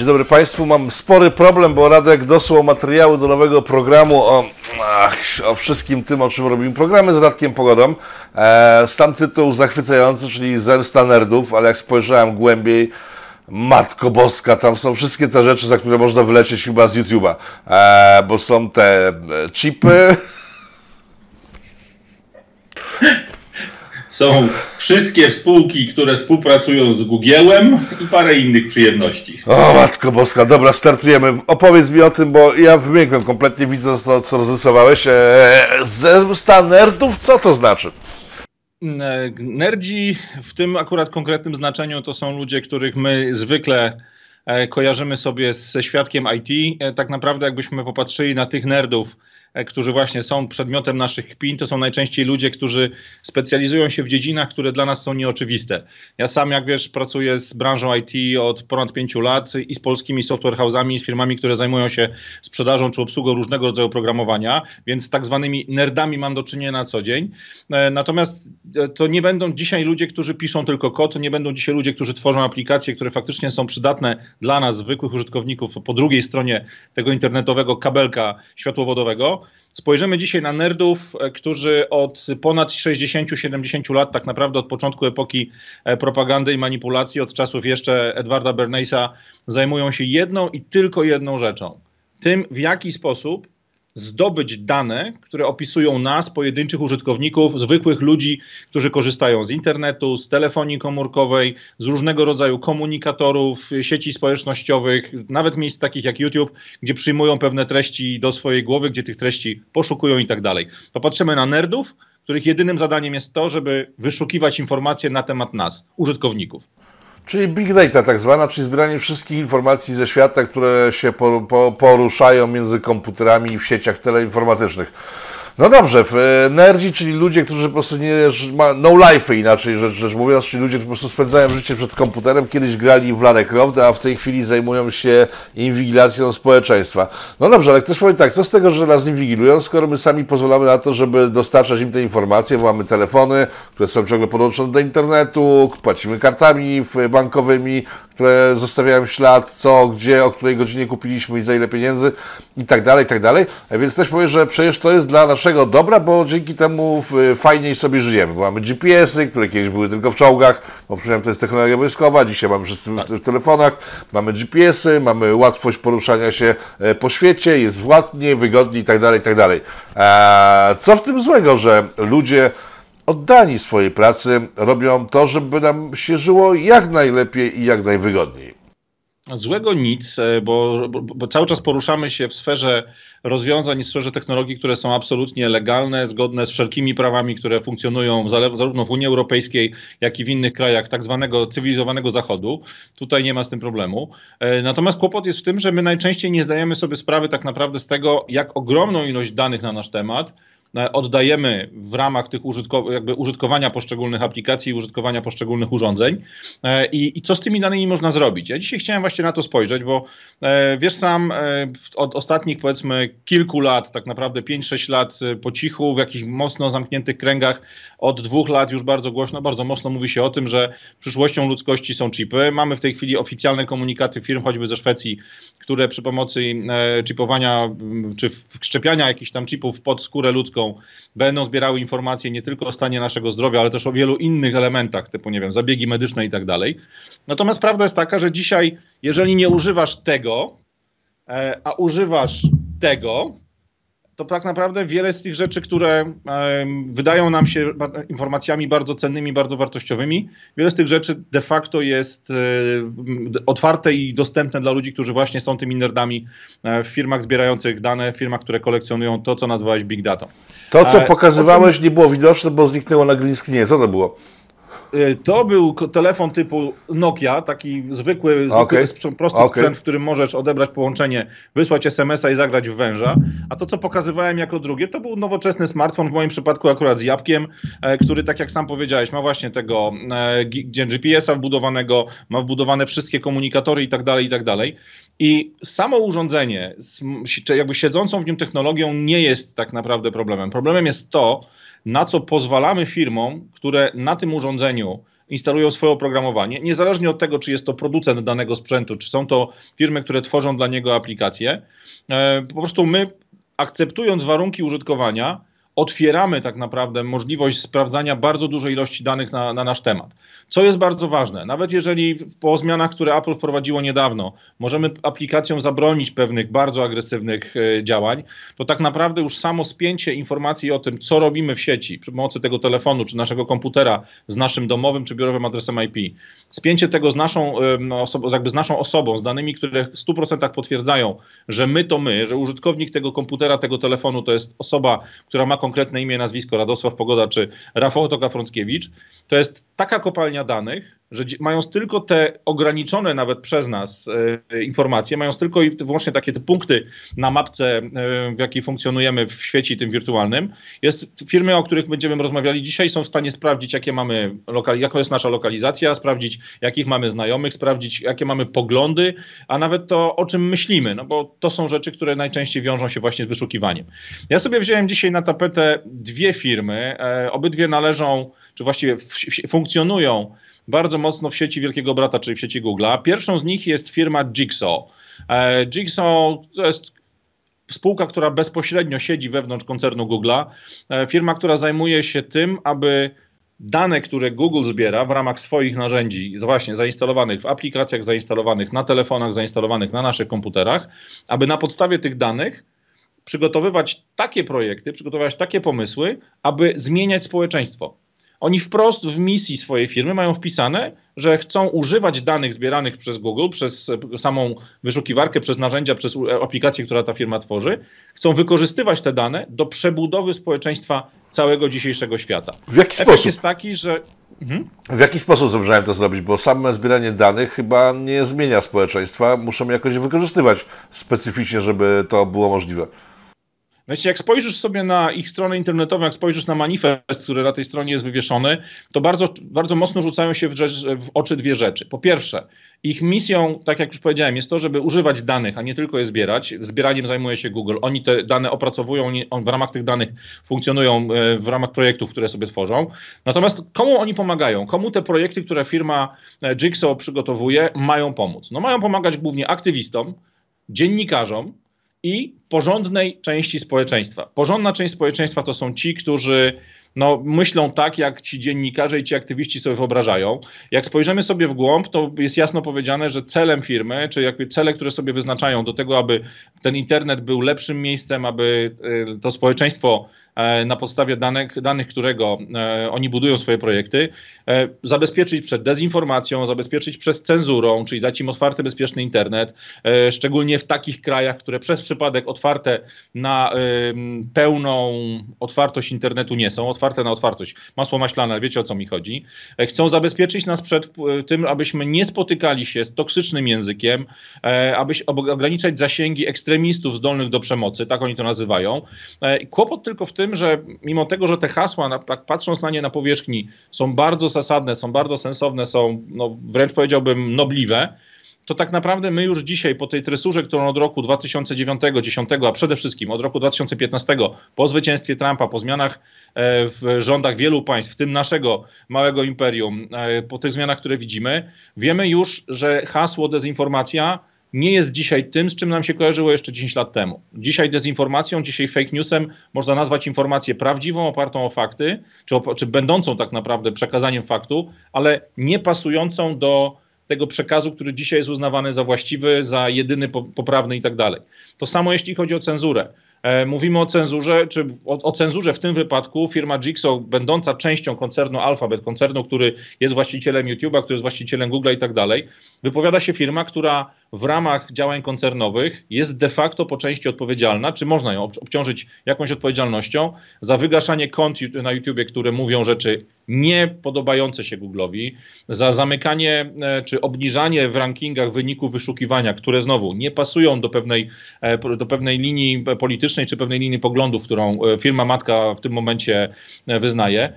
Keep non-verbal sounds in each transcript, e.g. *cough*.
Dzień dobry Państwu. Mam spory problem, bo Radek dosłał materiały do nowego programu o, o wszystkim tym, o czym robimy programy z Radkiem Pogodą. E, sam tytuł zachwycający, czyli Zemsta Nerdów, ale jak spojrzałem głębiej, Matko Boska, tam są wszystkie te rzeczy, za które można wylecieć chyba z YouTube'a, e, bo są te e, chipy, Są wszystkie spółki, które współpracują z Google'em i parę innych przyjemności. O Matko Boska, dobra, startujemy. Opowiedz mi o tym, bo ja wymiękłem kompletnie widząc to, co rozrysowałeś. Eee, ze nerdów, co to znaczy? Nerdzi w tym akurat konkretnym znaczeniu to są ludzie, których my zwykle e, kojarzymy sobie ze świadkiem IT. E, tak naprawdę jakbyśmy popatrzyli na tych nerdów, E, którzy właśnie są przedmiotem naszych kpin, to są najczęściej ludzie, którzy specjalizują się w dziedzinach, które dla nas są nieoczywiste. Ja sam, jak wiesz, pracuję z branżą IT od ponad pięciu lat i z polskimi software house'ami, z firmami, które zajmują się sprzedażą czy obsługą różnego rodzaju programowania, więc z tak zwanymi nerdami mam do czynienia na co dzień. E, natomiast e, to nie będą dzisiaj ludzie, którzy piszą tylko kod, nie będą dzisiaj ludzie, którzy tworzą aplikacje, które faktycznie są przydatne dla nas, zwykłych użytkowników, po drugiej stronie tego internetowego kabelka światłowodowego, Spojrzymy dzisiaj na nerdów, e, którzy od ponad 60-70 lat, tak naprawdę od początku epoki e, propagandy i manipulacji, od czasów jeszcze Edwarda Bernaysa, zajmują się jedną i tylko jedną rzeczą. Tym, w jaki sposób zdobyć dane, które opisują nas, pojedynczych użytkowników, zwykłych ludzi, którzy korzystają z internetu, z telefonii komórkowej, z różnego rodzaju komunikatorów, sieci społecznościowych, nawet miejsc takich jak YouTube, gdzie przyjmują pewne treści do swojej głowy, gdzie tych treści poszukują i tak dalej. Popatrzymy na nerdów, których jedynym zadaniem jest to, żeby wyszukiwać informacje na temat nas, użytkowników. Czyli big data tak zwana, czyli zbieranie wszystkich informacji ze świata, które się poruszają między komputerami w sieciach teleinformatycznych. No dobrze, e, nerdzi, czyli ludzie, którzy po prostu nie, no life inaczej rzecz, rzecz mówiąc, czyli ludzie, którzy po prostu spędzają życie przed komputerem, kiedyś grali w Lara Croft, a w tej chwili zajmują się inwigilacją społeczeństwa. No dobrze, ale ktoś powie tak, co z tego, że nas inwigilują, skoro my sami pozwalamy na to, żeby dostarczać im te informacje, bo mamy telefony, które są ciągle podłączone do internetu, płacimy kartami bankowymi, które zostawiają ślad, co, gdzie, o której godzinie kupiliśmy i za ile pieniędzy i tak dalej, i tak dalej. A więc też powiem, że przecież to jest dla naszego dobra, bo dzięki temu fajniej sobie żyjemy. Bo mamy GPS-y, które kiedyś były tylko w czołgach, bo przynajmniej to jest technologia wojskowa, dzisiaj mamy wszyscy tak. w telefonach, mamy GPS-y, mamy łatwość poruszania się e, po świecie, jest ładnie, wygodnie i tak dalej, i tak dalej. Co w tym złego, że ludzie oddani swojej pracy robią to, żeby nam się żyło jak najlepiej i jak najwygodniej. Złego nic, e, bo, bo, bo, cały czas poruszamy się w sferze rozwiązań, w sferze technologii, które są absolutnie legalne, zgodne z wszelkimi prawami, które funkcjonują zarówno w Unii Europejskiej, jak i w innych krajach tak zwanego cywilizowanego Zachodu. Tutaj nie ma z tym problemu. E, natomiast kłopot jest w tym, że my najczęściej nie zdajemy sobie sprawy tak naprawdę z tego, jak ogromną ilość danych na nasz temat oddajemy w ramach tych użytko jakby użytkowania poszczególnych aplikacji i użytkowania poszczególnych urządzeń e, I, i, co z tymi danymi można zrobić. Ja dzisiaj chciałem właśnie na to spojrzeć, bo e, wiesz sam, od ostatnich powiedzmy kilku lat, tak naprawdę 5-6 lat po cichu, w jakichś mocno zamkniętych kręgach, od dwóch lat już bardzo głośno, bardzo mocno mówi się o tym, że przyszłością ludzkości są chipy. Mamy w tej chwili oficjalne komunikaty firm, choćby ze Szwecji, które przy pomocy chipowania czy wszczepiania jakichś tam chipów pod skórę ludzką będą zbierały informacje nie tylko o stanie naszego zdrowia, ale też o wielu innych elementach, typu, nie wiem, zabiegi medyczne i tak dalej. Natomiast prawda jest taka, że dzisiaj, jeżeli nie używasz tego, e, a używasz tego, to tak naprawdę wiele z tych rzeczy, które wydają nam się informacjami bardzo cennymi, bardzo wartościowymi, wiele z tych rzeczy de facto jest e, otwarte i dostępne dla ludzi, którzy właśnie są tymi nerdami e, w firmach zbierających dane, w firmach, które kolekcjonują to, co nazwałeś big data. To, co e, pokazywałeś, nie było widoczne, bo zniknęło na green screenie. Co to było? Y, to był telefon typu Nokia, taki zwykły, okay. zwykły prosty okay. sprzęt, w którym możesz odebrać połączenie, wysłać SMS-a i zagrać w węża. A to, co pokazywałem jako drugie, to był nowoczesny smartfon, w moim przypadku akurat z jabłkiem, e, który, tak jak sam powiedziałeś, ma właśnie tego e, GPS-a wbudowanego, ma wbudowane wszystkie komunikatory i tak dalej, i tak dalej. I samo urządzenie, jakby siedzącą w nim technologią, nie jest tak naprawdę problemem. Problemem jest to, na co pozwalamy firmom, które na tym urządzeniu instalują swoje oprogramowanie, niezależnie od tego, czy jest to producent danego sprzętu, czy są to firmy, które tworzą dla niego aplikacje. E, po prostu my, akceptując warunki użytkowania, otwieramy tak naprawdę możliwość sprawdzania bardzo dużej ilości danych na, na, nasz temat. Co jest bardzo ważne, nawet jeżeli po zmianach, które Apple wprowadziło niedawno, możemy aplikacjom zabronić pewnych bardzo agresywnych e, działań, to tak naprawdę już samo spięcie informacji o tym, co robimy w sieci przy pomocy tego telefonu czy naszego komputera z naszym domowym czy biurowym adresem IP, spięcie tego z naszą, osobą, jakby z naszą osobą, z danymi, które w 100% potwierdzają, że my to my, że użytkownik tego komputera, tego telefonu to jest osoba, która ma konkretne imię, nazwisko, Radosław Pogoda czy Rafał Toka-Frąckiewicz, to jest taka kopalnia danych, że mając tylko te ograniczone nawet przez nas e, informacje, mając tylko i wyłącznie takie te punkty na mapce, e, w jakiej funkcjonujemy w świecie tym wirtualnym, jest firmy, o których będziemy rozmawiali dzisiaj, są w stanie sprawdzić, jakie mamy, jaka jest nasza lokalizacja, sprawdzić, jakich mamy znajomych, sprawdzić, jakie mamy poglądy, a nawet to, o czym myślimy, no bo to są rzeczy, które najczęściej wiążą się właśnie z wyszukiwaniem. Ja sobie wziąłem dzisiaj na tapetę dwie firmy, e, obydwie należą, czy właściwie funkcjonują bardzo mocno w sieci Wielkiego Brata, czyli w sieci Google'a. Pierwszą z nich jest firma Jigsaw. E, Jigsaw to jest spółka, która bezpośrednio siedzi wewnątrz koncernu Google'a. E, firma, która zajmuje się tym, aby dane, które Google zbiera w ramach swoich narzędzi, właśnie zainstalowanych w aplikacjach, zainstalowanych na telefonach, zainstalowanych na naszych komputerach, aby na podstawie tych danych przygotowywać takie projekty, przygotowywać takie pomysły, aby zmieniać społeczeństwo. Oni wprost w misji swojej firmy mają wpisane, że chcą używać danych zbieranych przez Google, przez samą wyszukiwarkę, przez narzędzia, przez aplikację, która ta firma tworzy. Chcą wykorzystywać te dane do przebudowy społeczeństwa całego dzisiejszego świata. W jaki Efekt sposób? jest taki, że Mhm. W jaki sposób zamierzałem to zrobić? Bo same zbieranie danych chyba nie zmienia społeczeństwa. Muszę jakoś wykorzystywać specyficznie, żeby to było możliwe. Wiecie, jak spojrzysz sobie na ich stronę internetową, jak spojrzysz na manifest, który na tej stronie jest wywieszony, to bardzo, bardzo mocno rzucają się w, rzecz, w oczy dwie rzeczy. Po pierwsze, ich misją, tak jak już powiedziałem, jest to, żeby używać danych, a nie tylko je zbierać. Zbieraniem zajmuje się Google. Oni te dane opracowują, oni w ramach tych danych funkcjonują e, w ramach projektów, które sobie tworzą. Natomiast komu oni pomagają? Komu te projekty, które firma e, Jigsaw przygotowuje, mają pomóc? No mają pomagać głównie aktywistom, dziennikarzom, i porządnej części społeczeństwa. Porządna część społeczeństwa to są ci, którzy no, myślą tak, jak ci dziennikarze i ci aktywiści sobie wyobrażają. Jak spojrzymy sobie w głąb, to jest jasno powiedziane, że celem firmy, czy jakby cele, które sobie wyznaczają do tego, aby ten internet był lepszym miejscem, aby y, to społeczeństwo E, na podstawie danych, danych którego e, oni budują swoje projekty, e, zabezpieczyć przed dezinformacją, zabezpieczyć przed cenzurą, czyli dać im otwarty, bezpieczny internet, szczególnie w takich krajach, które przez przypadek otwarte na pełną otwartość internetu nie są, otwarte na otwartość. Masło maślane, wiecie o co mi chodzi. Chcą zabezpieczyć nas przed tym, abyśmy nie spotykali się z toksycznym językiem, abyś ograniczać zasięgi ekstremistów zdolnych do przemocy, tak oni to nazywają. Kłopot tylko w tym, że mimo tego, że te hasła, tak patrząc na nie na powierzchni, są bardzo zasadne, są bardzo sensowne, są no, wręcz powiedziałbym nobliwe, to tak naprawdę my już dzisiaj po tej tresurze, którą od roku 2009, 10, a przede wszystkim od roku 2015, po zwycięstwie Trumpa, po zmianach e, w rządach wielu państw, w tym naszego małego imperium, e, po tych zmianach, które widzimy, wiemy już, że hasło dezinformacja nie jest dzisiaj tym, z czym nam się kojarzyło jeszcze 10 lat temu. Dzisiaj dezinformacją, dzisiaj fake newsem można nazwać informację prawdziwą, opartą o fakty, czy, czy będącą tak naprawdę przekazaniem faktu, ale nie pasującą do tego przekazu, który dzisiaj jest uznawany za właściwy, za jedyny poprawny i tak dalej. To samo jeśli chodzi o cenzurę. E, mówimy o cenzurze, czy o, o, cenzurze w tym wypadku firma Jigsaw, będąca częścią koncernu Alphabet, koncernu, który jest właścicielem YouTube'a, który jest właścicielem Google'a i tak dalej, wypowiada się firma, która w ramach działań koncernowych jest de facto po części odpowiedzialna, czy można ją obciążyć jakąś odpowiedzialnością za wygaszanie kont na YouTubie, które mówią rzeczy nie podobające się Google'owi, za zamykanie e, czy obniżanie w rankingach wyników wyszukiwania, które znowu nie pasują do pewnej, e, do pewnej linii politycznej czy pewnej linii poglądów, którą e, firma matka w tym momencie wyznaje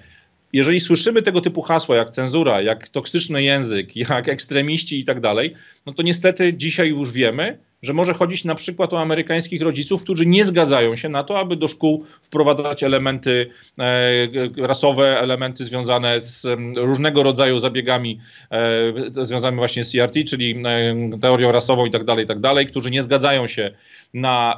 jeżeli słyszymy tego typu hasła jak cenzura, jak toksyczny język, jak ekstremiści i tak dalej, no to niestety dzisiaj już wiemy, że może chodzić na przykład o amerykańskich rodziców, którzy nie zgadzają się na to, aby do szkół wprowadzać elementy e, rasowe, elementy związane z różnego rodzaju zabiegami e, związanymi właśnie z CRT, czyli e, teorią rasową i tak dalej, tak dalej, którzy nie zgadzają się na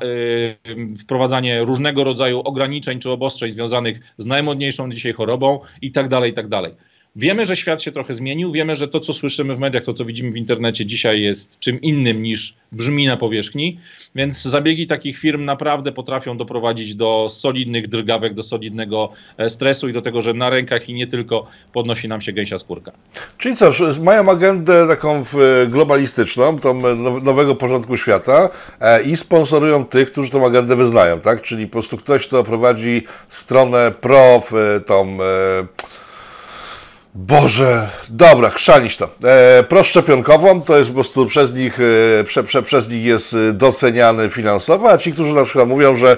wprowadzanie różnego rodzaju ograniczeń czy obostrzeń związanych z najmodniejszą dzisiaj chorobą i tak dalej, i tak dalej. Wiemy, że świat się trochę zmienił, wiemy, że to, co słyszymy w mediach, to, co widzimy w internecie dzisiaj jest czym innym niż brzmi na powierzchni, więc zabiegi takich firm naprawdę potrafią doprowadzić do solidnych drgawek, do solidnego e, stresu i do tego, że na rękach i nie tylko podnosi nam się gęsia skórka. Czyli co, mają agendę taką globalistyczną, tą nowego porządku świata e, i sponsorują tych, którzy tą agendę wyznają, tak? Czyli po prostu ktoś, kto prowadzi stronę pro, tą Boże, dobra, chrzanić to. E, proszczepionkową to jest po prostu przez nich, e, prze, prze, przez nich jest e, doceniany finansowo, a ci, którzy na przykład mówią, że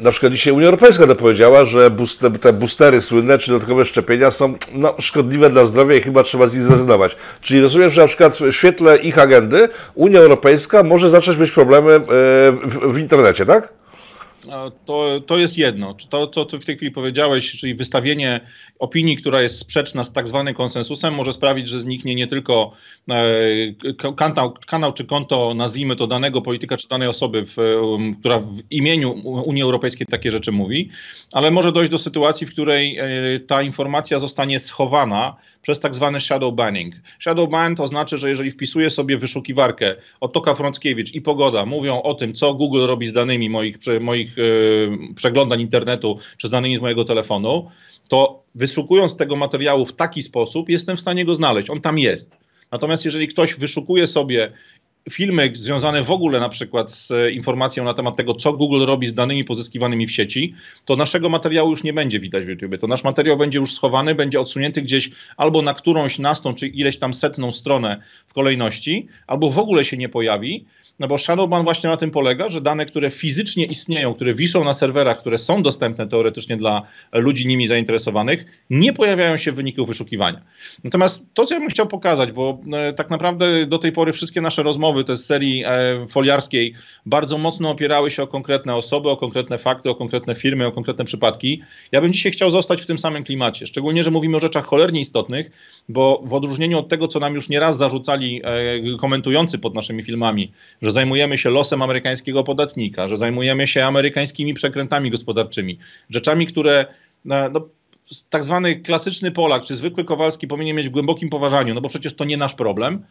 na przykład dzisiaj Unia Europejska to powiedziała, że booster, te boostery słynne, czy dodatkowe szczepienia są no, szkodliwe dla zdrowia i chyba trzeba z nich zrezygnować. Czyli rozumiem, że na przykład w świetle ich agendy Unia Europejska może zacząć mieć problemy e, w, w internecie, tak? To, to jest jedno. To, co ty w tej chwili powiedziałeś, czyli wystawienie opinii, która jest sprzeczna z tak zwanym konsensusem, może sprawić, że zniknie nie tylko e, kanał, kanał czy konto, nazwijmy to danego polityka czy danej osoby, w, um, która w imieniu Unii Europejskiej takie rzeczy mówi, ale może dojść do sytuacji, w której e, ta informacja zostanie schowana przez tak zwany shadow banning. Shadow ban to znaczy, że jeżeli wpisuję sobie wyszukiwarkę Otoka Frąckiewicz i Pogoda mówią o tym, co Google robi z danymi moich, moich e, przeglądań internetu czy z danymi z mojego telefonu, to wyszukując tego materiału w taki sposób, jestem w stanie go znaleźć. On tam jest. Natomiast jeżeli ktoś wyszukuje sobie filmy związane w ogóle na przykład z informacją na temat tego, co Google robi z danymi pozyskiwanymi w sieci, to naszego materiału już nie będzie widać w YouTube. To nasz materiał będzie już schowany, będzie odsunięty gdzieś albo na którąś nastą, czy ileś tam setną stronę w kolejności, albo w ogóle się nie pojawi. No bo Shadowban właśnie na tym polega, że dane, które fizycznie istnieją, które wiszą na serwerach, które są dostępne teoretycznie dla ludzi nimi zainteresowanych, nie pojawiają się w wyniku wyszukiwania. Natomiast to, co ja bym chciał pokazać, bo e, tak naprawdę do tej pory wszystkie nasze rozmowy, te z serii e, foliarskiej, bardzo mocno opierały się o konkretne osoby, o konkretne fakty, o konkretne firmy, o konkretne przypadki. Ja bym dzisiaj chciał zostać w tym samym klimacie, szczególnie, że mówimy o rzeczach cholernie istotnych, bo w odróżnieniu od tego, co nam już nieraz zarzucali e, komentujący pod naszymi filmami, że zajmujemy się losem amerykańskiego podatnika, że zajmujemy się amerykańskimi przekrętami gospodarczymi, rzeczami, które e, no, tak zwany klasyczny Polak czy zwykły Kowalski powinien mieć w głębokim poważaniu, no bo przecież to nie nasz problem.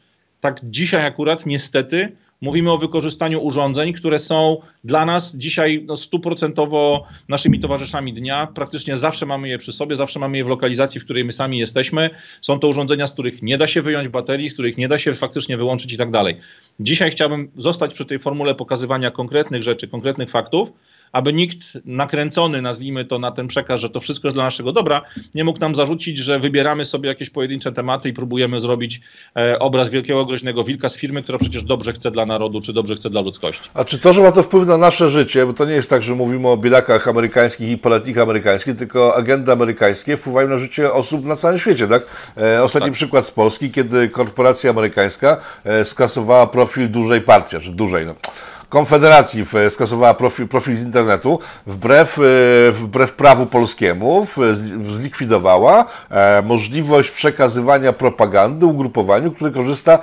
Tak dzisiaj akurat niestety mówimy o wykorzystaniu urządzeń, które są dla nas dzisiaj no, stuprocentowo naszymi towarzyszami dnia. Praktycznie zawsze mamy je przy sobie, zawsze mamy je w lokalizacji, w której my sami jesteśmy. Są to urządzenia, z których nie da się wyjąć baterii, z których nie da się faktycznie wyłączyć i tak dalej. Dzisiaj chciałbym zostać przy tej formule pokazywania konkretnych rzeczy, konkretnych faktów, aby nikt nakręcony, nazwijmy to, na ten przekaz, że to wszystko jest dla naszego dobra, nie mógł nam zarzucić, że wybieramy sobie jakieś pojedyncze tematy i próbujemy zrobić e, obraz wielkiego groźnego wilka z firmy, która przecież dobrze chce dla narodu, czy dobrze chce dla ludzkości. A czy to, że ma to wpływ na nasze życie, bo to nie jest tak, że mówimy o bielakach amerykańskich i poletnikach amerykańskich, tylko agendy amerykańskie wpływają na życie osób na całym świecie, tak? E, ostatni tak. przykład z Polski, kiedy korporacja amerykańska e, skasowała profil dużej partii, czy dużej, no Konfederacji skasowała profil, profil z internetu, wbrew, e, wbrew prawu polskiemu zlikwidowała e, możliwość przekazywania propagandy ugrupowaniu, które korzysta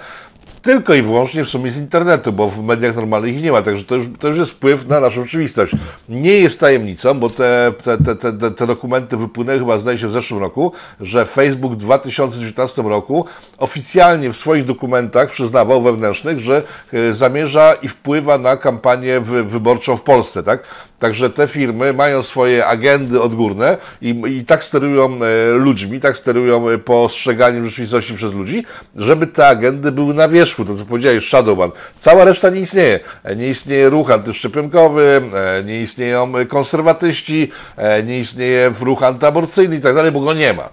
tylko i wyłącznie w sumie z internetu, bo w mediach normalnych ich nie ma, także to już, to już jest wpływ na naszą rzeczywistość. Nie jest tajemnicą, bo te, te, te, te, te dokumenty wypłynęły chyba zdaje się w zeszłym roku, że Facebook w 2019 roku oficjalnie w swoich dokumentach przyznawał wewnętrznych, że e, zamierza i wpływa na kampanię wyborczą w Polsce, tak? Także te firmy mają swoje agendy odgórne i, i tak sterują e, ludźmi, tak sterują e, postrzeganiem rzeczywistości przez ludzi, żeby te agendy były na wierzchu, to co powiedziałeś, Shadowban. Cała reszta nie istnieje. E, nie istnieje ruch antyszczepionkowy, nie istnieją konserwatyści, nie istnieje ruch antyaborcyjny i tak dalej, bo go nie ma.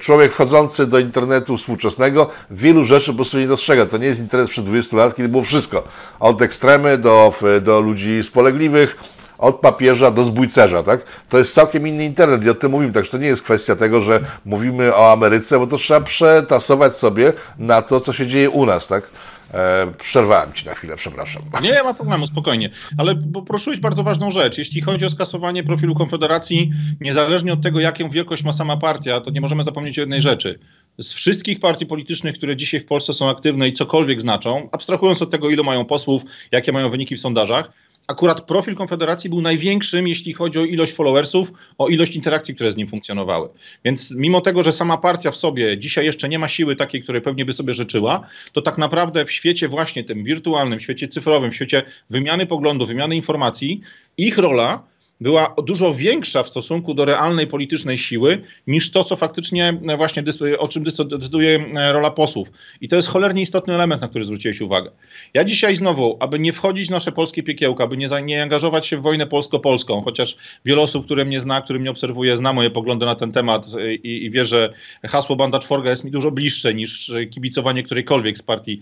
Człowiek wchodzący do internetu współczesnego wielu rzeczy po prostu nie dostrzega. To nie jest internet przed 20 lat, kiedy było wszystko. Od ekstremy do, do ludzi spolegliwych, od papieża do zbójcerza, tak? To jest całkiem inny internet i o tym mówimy, także to nie jest kwestia tego, że mówimy o Ameryce, bo to trzeba przetasować sobie na to, co się dzieje u nas, tak? E, przerwałem ci na chwilę, przepraszam. Nie, ma problemu, spokojnie. Ale poruszyłeś bardzo ważną rzecz. Jeśli chodzi o skasowanie profilu Konfederacji, niezależnie od tego, jaką wielkość ma sama partia, to nie możemy zapomnieć o jednej rzeczy. Z wszystkich partii politycznych, które dzisiaj w Polsce są aktywne i cokolwiek znaczą, abstrahując od tego, ile mają posłów, jakie mają wyniki w sondażach, akurat profil Konfederacji był największym, jeśli chodzi o ilość followersów, o ilość interakcji, które z nim funkcjonowały. Więc mimo tego, że sama partia w sobie dzisiaj jeszcze nie ma siły takiej, której pewnie by sobie życzyła, to tak naprawdę w świecie właśnie tym wirtualnym, w świecie cyfrowym, w świecie wymiany poglądów, wymiany informacji, ich rola była dużo większa w stosunku do realnej politycznej siły niż to, co faktycznie e, właśnie o czym decyduje e, rola posłów. I to jest cholernie istotny element, na który zwróciłeś uwagę. Ja dzisiaj znowu, aby nie wchodzić w nasze polskie piekiełka, aby nie, nie angażować się w wojnę polsko-polską, chociaż wiele osób, które mnie zna, które mnie obserwuje, zna moje poglądy na ten temat e, i, i wie, że hasło banda czworga jest mi dużo bliższe niż kibicowanie którejkolwiek z partii,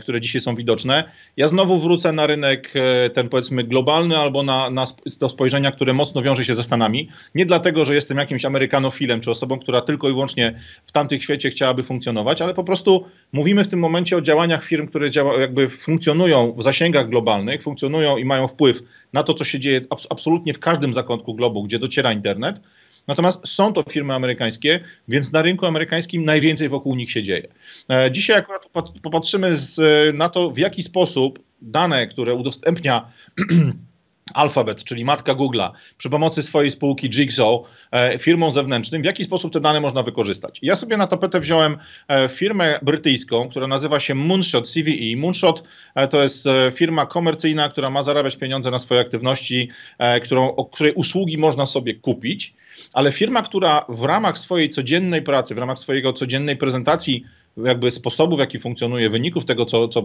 które dzisiaj są widoczne. Ja znowu wrócę na rynek ten powiedzmy globalny albo na, na do spojrzenia które mocno wiąże się ze Stanami. Nie dlatego, że jestem jakimś amerykanofilem, czy osobą, która tylko i wyłącznie w tamtych świecie chciałaby funkcjonować, ale po prostu mówimy w tym momencie o działaniach firm, które działa, jakby funkcjonują w zasięgach globalnych, funkcjonują i mają wpływ na to, co się dzieje absolutnie w każdym zakątku globu, gdzie dociera internet. Natomiast są to firmy amerykańskie, więc na rynku amerykańskim najwięcej wokół nich się dzieje. E, dzisiaj akurat popatrzymy z, na to, w jaki sposób dane, które udostępnia *clears throat* Alphabet, czyli matka Google'a, przy pomocy swojej spółki Jigsaw, e, firmą zewnętrznym, w jaki sposób te dane można wykorzystać. Ja sobie na tapetę wziąłem e, firmę brytyjską, która nazywa się Moonshot CVE. Moonshot e, to jest firma komercyjna, która ma zarabiać pieniądze na swoje aktywności, którą, o której usługi można sobie kupić, ale firma, która w ramach swojej codziennej pracy, w ramach swojego codziennej prezentacji jakby sposobu, w jaki funkcjonuje, wyników tego, co, co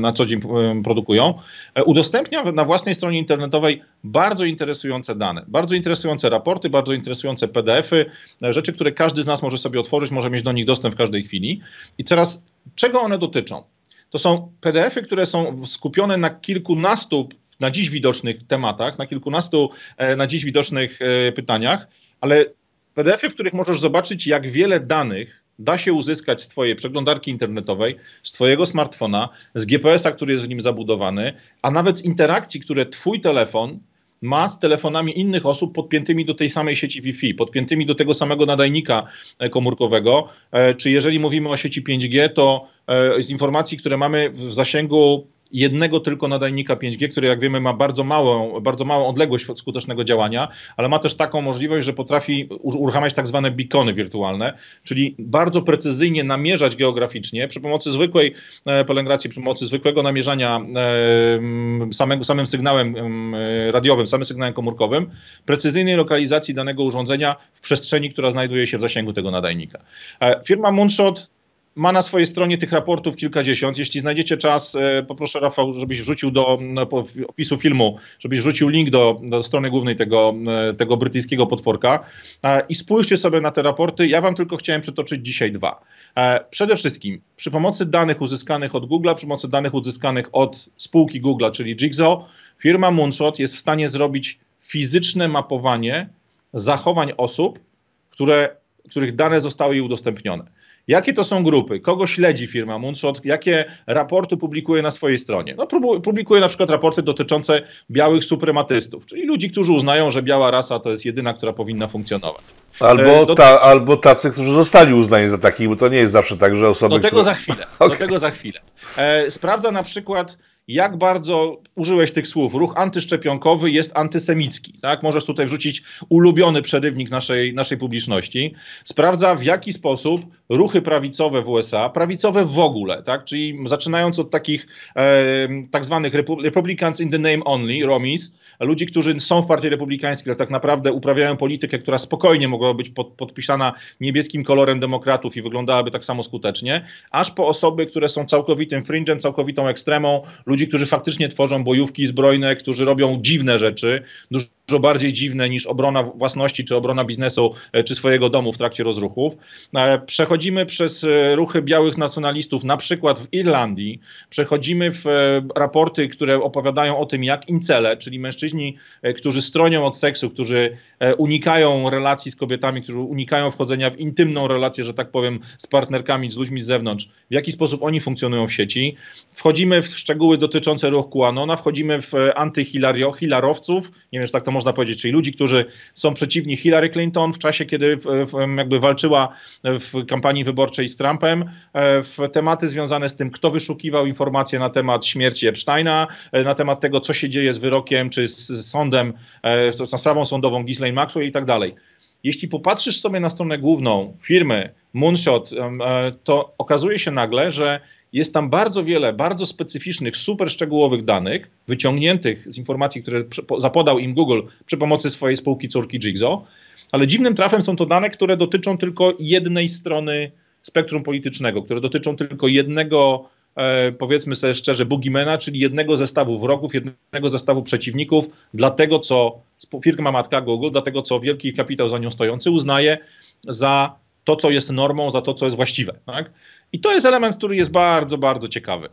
na co dzień produkują, e, udostępnia na własnej stronie internetowej bardzo interesujące dane, bardzo interesujące raporty, bardzo interesujące PDFy, e, rzeczy, które każdy z nas może sobie otworzyć, może mieć do nich dostęp w każdej chwili. I teraz, czego one dotyczą? To są PDFy, które są skupione na kilkunastu na dziś widocznych tematach, na kilkunastu e, na dziś widocznych pytaniach, ale PDFy, w których możesz zobaczyć, jak wiele danych da się uzyskać z Twojej przeglądarki internetowej, z Twojego smartfona, z GPS-a, który jest w nim zabudowany, a nawet z interakcji, które Twój telefon ma z telefonami innych osób podpiętymi do tej samej sieci Wi-Fi, podpiętymi do tego samego nadajnika e, komórkowego. E, czy jeżeli mówimy o sieci 5G, to e, z informacji, które mamy w zasięgu jednego tylko nadajnika 5G, który jak wiemy ma bardzo małą, bardzo małą odległość od skutecznego działania, ale ma też taką możliwość, że potrafi uruchamiać tak zwane beacony wirtualne, czyli bardzo precyzyjnie namierzać geograficznie przy pomocy zwykłej e, pielęgnacji, przy pomocy zwykłego namierzania e, samego, samym sygnałem e, radiowym, samym sygnałem komórkowym, precyzyjnej lokalizacji danego urządzenia w przestrzeni, która znajduje się w zasięgu tego nadajnika. Firma Moonshot ma na swojej stronie tych raportów kilkadziesiąt. Jeśli znajdziecie czas, e, poproszę Rafał, żebyś wrzucił do opisu filmu, żebyś wrzucił link do, do strony głównej tego, e, tego brytyjskiego potworka i spójrzcie sobie na te raporty. Ja wam tylko chciałem przytoczyć dzisiaj dwa. E, przede wszystkim przy pomocy danych uzyskanych od Google, przy pomocy danych uzyskanych od spółki Google, czyli Jigsaw, firma Moonshot jest w stanie zrobić fizyczne mapowanie zachowań osób, które, których dane zostały jej udostępnione. Jakie to są grupy? Kogo śledzi firma Moonshot? Jakie raporty publikuje na swojej stronie? No, publikuje na przykład raporty dotyczące białych suprematystów, czyli ludzi, którzy uznają, że biała rasa to jest jedyna, która powinna funkcjonować. Albo, e, ta, albo tacy, którzy zostali uznani za takich, bo to nie jest zawsze tak, że osoby. Do tego które... za chwilę. *laughs* Okay. Do tego za chwilę. E, sprawdza na przykład jak bardzo użyłeś tych słów. Ruch antyszczepionkowy jest antysemicki. Tak? Możesz tutaj wrzucić ulubiony przerywnik naszej, naszej publiczności. Sprawdza, w jaki sposób ruchy prawicowe w USA, prawicowe w ogóle, tak? czyli zaczynając od takich e, tak zwanych Republicans in the name only, ROMIS, ludzi, którzy są w partii republikańskiej, ale tak naprawdę uprawiają politykę, która spokojnie mogłaby być pod, podpisana niebieskim kolorem demokratów i wyglądałaby tak samo skutecznie, aż po osoby, które są całkowitym fringem, całkowitą ekstremą, ludzi, którzy faktycznie tworzą bojówki zbrojne, którzy robią dziwne rzeczy, dużo bardziej dziwne niż obrona własności, czy obrona biznesu, e, czy swojego domu w trakcie rozruchów. E, przechodzimy przez e, ruchy białych nacjonalistów, na przykład w Irlandii, przechodzimy w raporty, które opowiadają o tym, jak incele, czyli mężczyźni, którzy stronią od seksu, którzy unikają relacji z kobietami, którzy unikają wchodzenia w intymną relację, że tak powiem, z partnerkami, z ludźmi z zewnątrz, w jaki sposób oni funkcjonują w sieci. Wchodzimy w szczegóły dotyczące ruchu QAnona, wchodzimy w antyhilarowców, nie wiem, czy tak to można powiedzieć, czyli ludzi, którzy są przeciwni Hillary Clinton w czasie, kiedy jakby walczyła w kampanii wyborczej z Trumpem, e, w tematy związane z tym, kto wyszukiwał informacje na temat śmierci Epsteina, e, na temat tego, co się dzieje z wyrokiem czy z sądem, e, z sprawą sądową Ghislaine Maxwell i tak dalej. Jeśli popatrzysz sobie na stronę główną firmy Moonshot, to okazuje się nagle, że jest tam bardzo wiele bardzo specyficznych, super szczegółowych danych, wyciągniętych z informacji, które zapodał im Google przy pomocy swojej spółki córki Jigsaw, ale dziwnym trafem są to dane, które dotyczą tylko jednej strony spektrum politycznego, które dotyczą tylko jednego, e, powiedzmy sobie szczerze, boogiemana, czyli jednego zestawu wrogów, jednego zestawu przeciwników, dlatego co firma matka Google, dlatego co wielki kapitał za nią stojący uznaje za to, co jest normą, za to, co jest właściwe. Tak? I to jest element, który jest bardzo, bardzo ciekawy.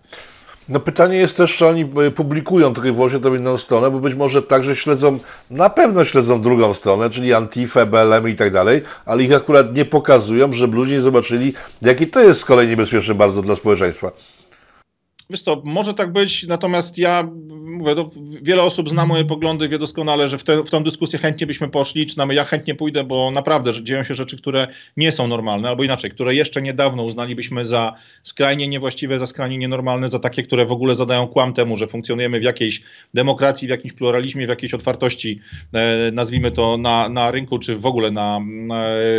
No pytanie jest też, czy oni e, publikują tylko i wyłącznie tę jedną stronę, bo być może także śledzą, na pewno śledzą drugą stronę, czyli Antifę, BLM i tak dalej, ale ich akurat nie pokazują, żeby ludzie nie zobaczyli, jaki to jest z kolei niebezpieczny bardzo dla społeczeństwa. Wiesz co, może tak być, natomiast ja mówię, no, wiele osób zna moje poglądy, wie doskonale, że w, te, w tą dyskusję chętnie byśmy poszli, czy ja chętnie pójdę, bo naprawdę że dzieją się rzeczy, które nie są normalne, albo inaczej, które jeszcze niedawno uznalibyśmy za skrajnie niewłaściwe, za skrajnie nienormalne, za takie, które w ogóle zadają kłam temu, że funkcjonujemy w jakiejś demokracji, w jakimś pluralizmie, w jakiejś otwartości, e, nazwijmy to na, na rynku, czy w ogóle na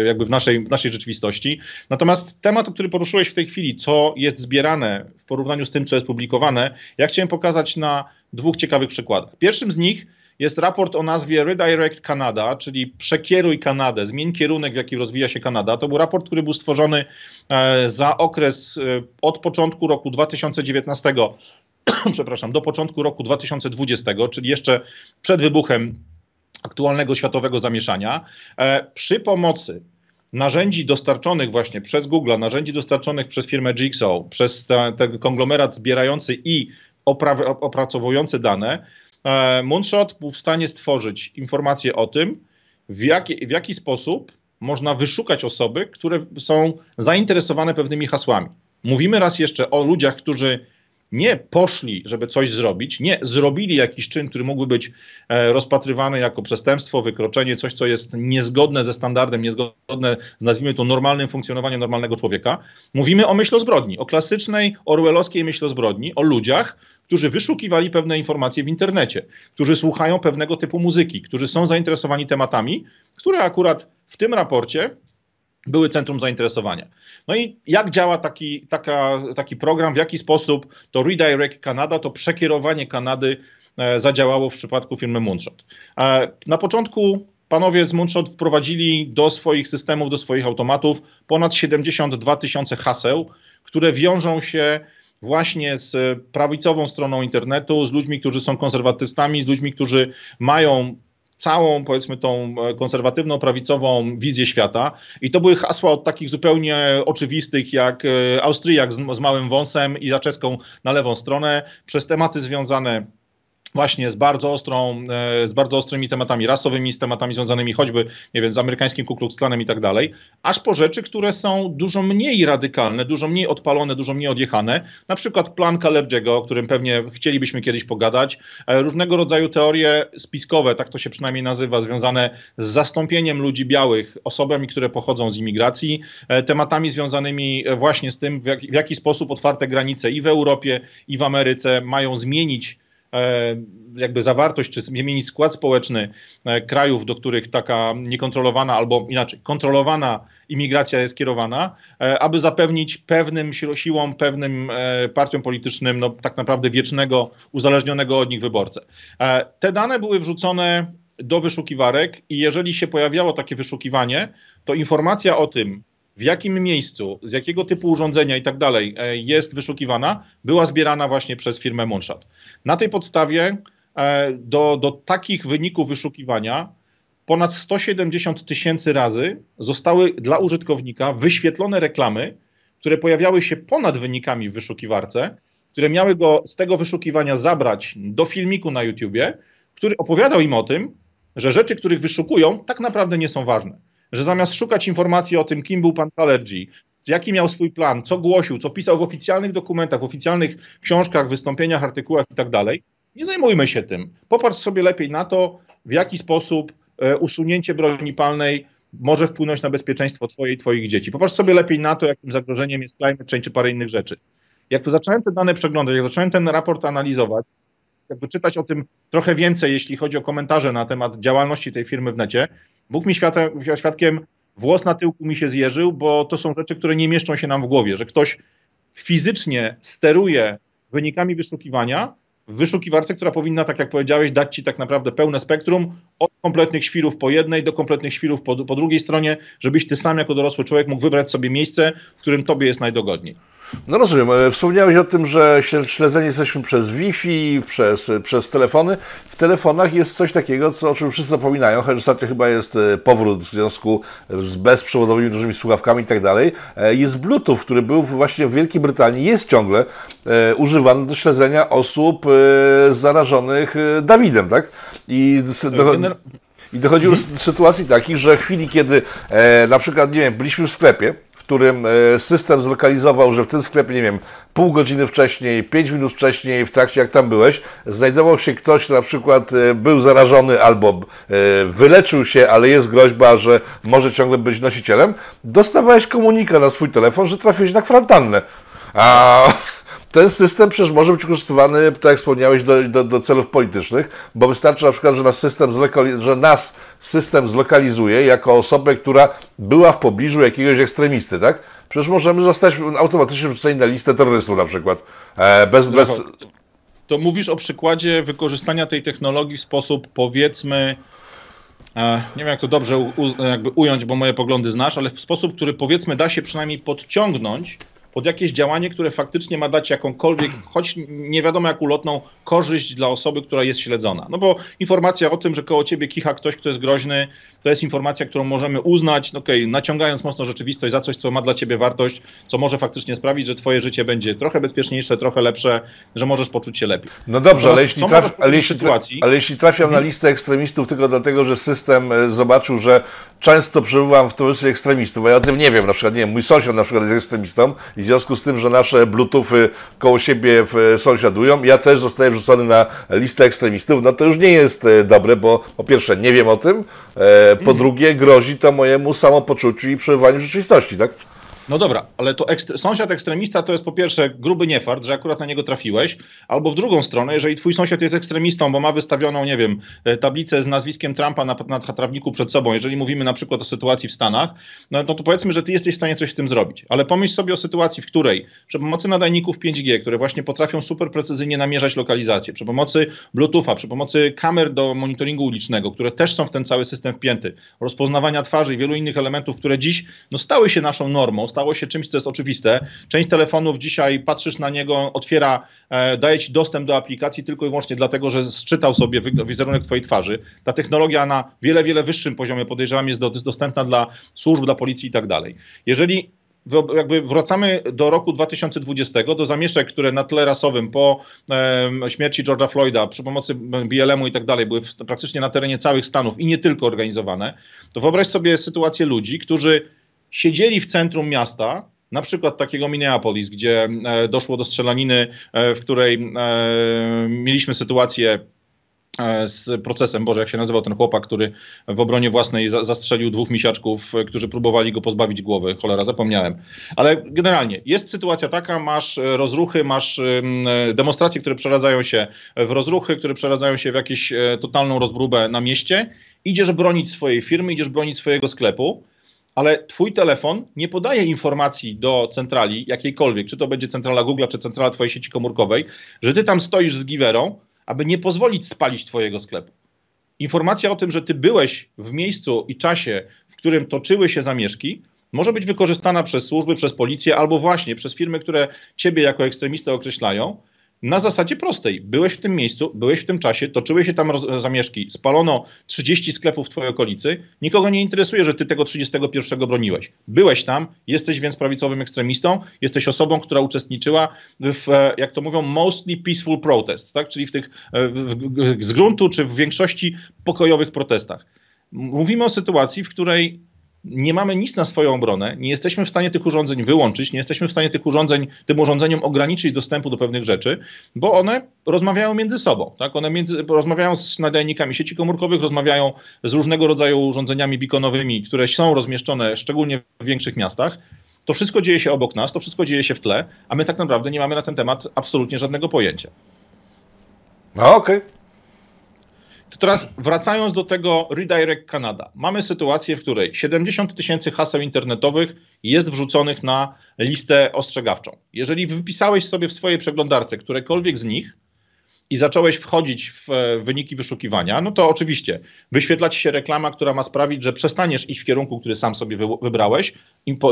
jakby w naszej, w naszej rzeczywistości. Natomiast temat, który poruszyłeś w tej chwili, co jest zbierane w porównaniu z tym, co jest publikowane, ja chciałem pokazać na dwóch ciekawych przykładach. Pierwszym z nich jest raport o nazwie Redirect Canada, czyli przekieruj Kanadę, zmień kierunek, w jaki rozwija się Kanada. To był raport, który był stworzony e, za okres e, od początku roku 2019, *clears throat* przepraszam, do początku roku 2020, czyli jeszcze przed wybuchem aktualnego światowego zamieszania. E, przy pomocy narzędzi dostarczonych właśnie przez Google, narzędzi dostarczonych przez firmę Jigsaw, przez ten konglomerat zbierający i opracowujący dane, e, Moonshot był w stanie stworzyć informacje o tym, w jaki, w jaki sposób można wyszukać osoby, które są zainteresowane pewnymi hasłami. Mówimy raz jeszcze o ludziach, którzy nie poszli, żeby coś zrobić, nie zrobili jakiś czyn, który mógłby być e, rozpatrywany jako przestępstwo, wykroczenie, coś, co jest niezgodne ze standardem, niezgodne z, nazwijmy to, normalnym funkcjonowaniem normalnego człowieka. Mówimy o myślozbrodni, o klasycznej orwellowskiej myślozbrodni, o ludziach, którzy wyszukiwali pewne informacje w internecie, którzy słuchają pewnego typu muzyki, którzy są zainteresowani tematami, które akurat w tym raporcie były centrum zainteresowania. No i jak działa taki, taka, taki program, w jaki sposób to Redirect Canada, to przekierowanie Kanady e, zadziałało w przypadku firmy Moonshot. E, na początku panowie z Moonshot wprowadzili do swoich systemów, do swoich automatów ponad 72 tysiące haseł, które wiążą się właśnie z prawicową stroną internetu, z ludźmi, którzy są konserwatystami, z ludźmi, którzy mają całą, powiedzmy, tą e, konserwatywną, prawicową wizję świata. I to były hasła od takich zupełnie oczywistych, jak e, Austriak z, z małym wąsem i zaczeską na lewą stronę, przez tematy związane właśnie z bardzo ostrą, e, z bardzo ostrymi tematami rasowymi, z tematami związanymi choćby, nie wiem, z amerykańskim Ku Klux Klanem i tak dalej, aż po rzeczy, które są dużo mniej radykalne, dużo mniej odpalone, dużo mniej odjechane, na przykład plan Kalergiego, o którym pewnie chcielibyśmy kiedyś pogadać, e, różnego rodzaju teorie spiskowe, tak to się przynajmniej nazywa, związane z zastąpieniem ludzi białych osobami, które pochodzą z imigracji, e, tematami związanymi właśnie z tym, w jaki, w jaki sposób otwarte granice i w Europie, i w Ameryce mają zmienić jakby zawartość, czy zmienić skład społeczny e, krajów, do których taka niekontrolowana albo inaczej, kontrolowana imigracja jest kierowana, e, aby zapewnić pewnym siłom, pewnym partiom politycznym, no, tak naprawdę wiecznego, uzależnionego od nich wyborcę. Te dane były wrzucone do wyszukiwarek i jeżeli się pojawiało takie wyszukiwanie, to informacja o tym, w jakim miejscu, z jakiego typu urządzenia i tak dalej e, jest wyszukiwana, była zbierana właśnie przez firmę Moonshot. Na tej podstawie e, do, do takich wyników wyszukiwania ponad 170 tysięcy razy zostały dla użytkownika wyświetlone reklamy, które pojawiały się ponad wynikami w wyszukiwarce, które miały go z tego wyszukiwania zabrać do filmiku na YouTubie, który opowiadał im o tym, że rzeczy, których wyszukują, tak naprawdę nie są ważne. Że zamiast szukać informacji o tym, kim był pan Talergy, jaki miał swój plan, co głosił, co pisał w oficjalnych dokumentach, w oficjalnych książkach, wystąpieniach, artykułach i tak dalej, nie zajmujmy się tym. Popatrz sobie lepiej na to, w jaki sposób e, usunięcie broni palnej może wpłynąć na bezpieczeństwo twoje i twoich dzieci. Popatrz sobie lepiej na to, jakim zagrożeniem jest climate change czy parę innych rzeczy. Jak zacząłem te dane przeglądać, jak zacząłem ten raport analizować, jakby czytać o tym trochę więcej, jeśli chodzi o komentarze na temat działalności tej firmy w necie, Bóg mi światem, świadkiem, włos na tyłku mi się zjeżył, bo to są rzeczy, które nie mieszczą się nam w głowie, że ktoś fizycznie steruje wynikami wyszukiwania w wyszukiwarce, która powinna, tak jak powiedziałeś, dać ci tak naprawdę pełne spektrum od kompletnych świrów po jednej do kompletnych świrów po, po drugiej stronie, żebyś ty sam jako dorosły człowiek mógł wybrać sobie miejsce, w którym tobie jest najdogodniej. No rozumiem. E, wspomniałeś o tym, że śledzeni jesteśmy przez Wi-Fi, przez, przez telefony. W telefonach jest coś takiego, co, o czym wszyscy zapominają, choć ostatnio chyba jest e, powrót w związku z bezprzewodowymi dużymi słuchawkami i tak dalej. E, jest Bluetooth, który był właśnie w Wielkiej Brytanii, jest ciągle używany do śledzenia osób zarażonych Dawidem, tak? I do, i dochodziło do sytuacji takich, że w chwili, kiedy e, na przykład, nie wiem, byliśmy w sklepie, którym e, system zlokalizował, że w tym sklepie, nie wiem, pół godziny wcześniej, pięć minut wcześniej, w trakcie jak tam byłeś, znajdował się ktoś, na przykład e, był zarażony albo e, wyleczył się, ale jest groźba, że może ciągle być nosicielem, dostawałeś komunikat na swój telefon, że trafiłeś na kwarantannę. A ten system przecież może być wykorzystywany, tak jak wspomniałeś, do, do, do celów politycznych, bo wystarczy na przykład, że nas, system że nas system zlokalizuje jako osobę, która była w pobliżu jakiegoś ekstremisty, tak? Przecież możemy zostać automatycznie wrzuceni na listę terrorystów na przykład. E, bez, bez... To mówisz o przykładzie wykorzystania tej technologii w sposób powiedzmy e, nie wiem jak to dobrze u, jakby ująć, bo moje poglądy znasz, ale w sposób, który powiedzmy da się przynajmniej podciągnąć pod jakieś działanie, które faktycznie ma dać jakąkolwiek, choć nie wiadomo jak ulotną, korzyść dla osoby, która jest śledzona. No bo informacja o tym, że koło ciebie kicha ktoś, kto jest groźny, to jest informacja, którą możemy uznać, no okej, okay, naciągając mocno rzeczywistość za coś, co ma dla ciebie wartość, co może faktycznie sprawić, że twoje życie będzie trochę bezpieczniejsze, trochę lepsze, że możesz poczuć się lepiej. No dobrze, ale jeśli, traf, ale, jeśli sytuacji... ale jeśli trafiam na listę ekstremistów tylko dlatego, że system e, zobaczył, że często przebywam w towarzystwie ekstremistów, a ja o tym nie wiem, na przykład, nie wiem, mój sąsiad na przykład jest ekstremistą i w związku z tym, że nasze bluetoothy koło siebie sąsiadują, ja też zostaję wrzucony na listę ekstremistów, no to już nie jest e, dobre, bo po pierwsze nie wiem o tym, e, po mm. drugie grozi to mojemu samopoczuciu i przebywaniu w rzeczywistości, tak? No dobra, ale to ekstre sąsiad ekstremista to jest po pierwsze gruby niefart, że akurat na niego trafiłeś, albo w drugą stronę, jeżeli twój sąsiad jest ekstremistą, bo ma wystawioną, nie wiem, e, tablicę z nazwiskiem Trumpa na, na trawniku przed sobą, jeżeli mówimy na przykład o sytuacji w Stanach, no, no to powiedzmy, że ty jesteś w stanie coś z tym zrobić. Ale pomyśl sobie o sytuacji, w której przy pomocy nadajników 5G, które właśnie potrafią super precyzyjnie namierzać lokalizację, przy pomocy Bluetootha, przy pomocy kamer do monitoringu ulicznego, które też są w ten cały system wpięty, rozpoznawania twarzy i wielu innych elementów, które dziś no, stały się naszą normą, stało się czymś, co jest oczywiste. Część telefonów dzisiaj patrzysz na niego, otwiera, e, daje ci dostęp do aplikacji tylko i wyłącznie dlatego, że zczytał sobie wizerunek twojej twarzy. Ta technologia na wiele, wiele wyższym poziomie podejrzewam jest, do, jest dostępna dla służb, dla policji i tak dalej. Jeżeli jakby wracamy do roku 2020, do zamieszek, które na tle rasowym po e, śmierci George'a Floyda przy pomocy BLM-u i tak dalej były w, praktycznie na terenie całych Stanów i nie tylko organizowane, to wyobraź sobie sytuację ludzi, którzy siedzieli w centrum miasta, na przykład takiego Minneapolis, gdzie e, doszło do strzelaniny, e, w której e, mieliśmy sytuację z procesem, Boże, jak się nazywał ten chłopak, który w obronie własnej zastrzelił dwóch misiaczków, którzy próbowali go pozbawić głowy. Cholera, zapomniałem. Ale generalnie jest sytuacja taka, masz rozruchy, masz demonstracje, które przeradzają się w rozruchy, które przeradzają się w jakąś totalną rozbróbę na mieście. Idziesz bronić swojej firmy, idziesz bronić swojego sklepu ale twój telefon nie podaje informacji do centrali jakiejkolwiek, czy to będzie centrala Google, czy centrala twojej sieci komórkowej, że ty tam stoisz z giwerą, aby nie pozwolić spalić twojego sklepu. Informacja o tym, że ty byłeś w miejscu i czasie, w którym toczyły się zamieszki, może być wykorzystana przez służby, przez policję albo właśnie przez firmy, które ciebie jako ekstremistę określają, na zasadzie prostej. Byłeś w tym miejscu, byłeś w tym czasie, toczyły się tam zamieszki, spalono 30 sklepów w twojej okolicy, nikogo nie interesuje, że ty tego 31 broniłeś. Byłeś tam, jesteś więc prawicowym ekstremistą, jesteś osobą, która uczestniczyła w, e, jak to mówią, mostly peaceful protest, tak? czyli w tych e, w, w, z gruntu czy w większości pokojowych protestach. Mówimy o sytuacji, w której nie mamy nic na swoją obronę, nie jesteśmy w stanie tych urządzeń wyłączyć, nie jesteśmy w stanie tych urządzeń, tym urządzeniom ograniczyć dostępu do pewnych rzeczy, bo one rozmawiają między sobą. Tak? One między, rozmawiają z nadajnikami sieci komórkowych, rozmawiają z różnego rodzaju urządzeniami beaconowymi, które są rozmieszczone szczególnie w większych miastach. To wszystko dzieje się obok nas, to wszystko dzieje się w tle, a my tak naprawdę nie mamy na ten temat absolutnie żadnego pojęcia. No okej. Okay. To teraz wracając do tego Redirect Canada. Mamy sytuację, w której 70 tysięcy haseł internetowych jest wrzuconych na listę ostrzegawczą. Jeżeli wypisałeś sobie w swojej przeglądarce którekolwiek z nich, i zacząłeś wchodzić w e, wyniki wyszukiwania, no to oczywiście wyświetla ci się reklama, która ma sprawić, że przestaniesz iść w kierunku, który sam sobie wybrałeś,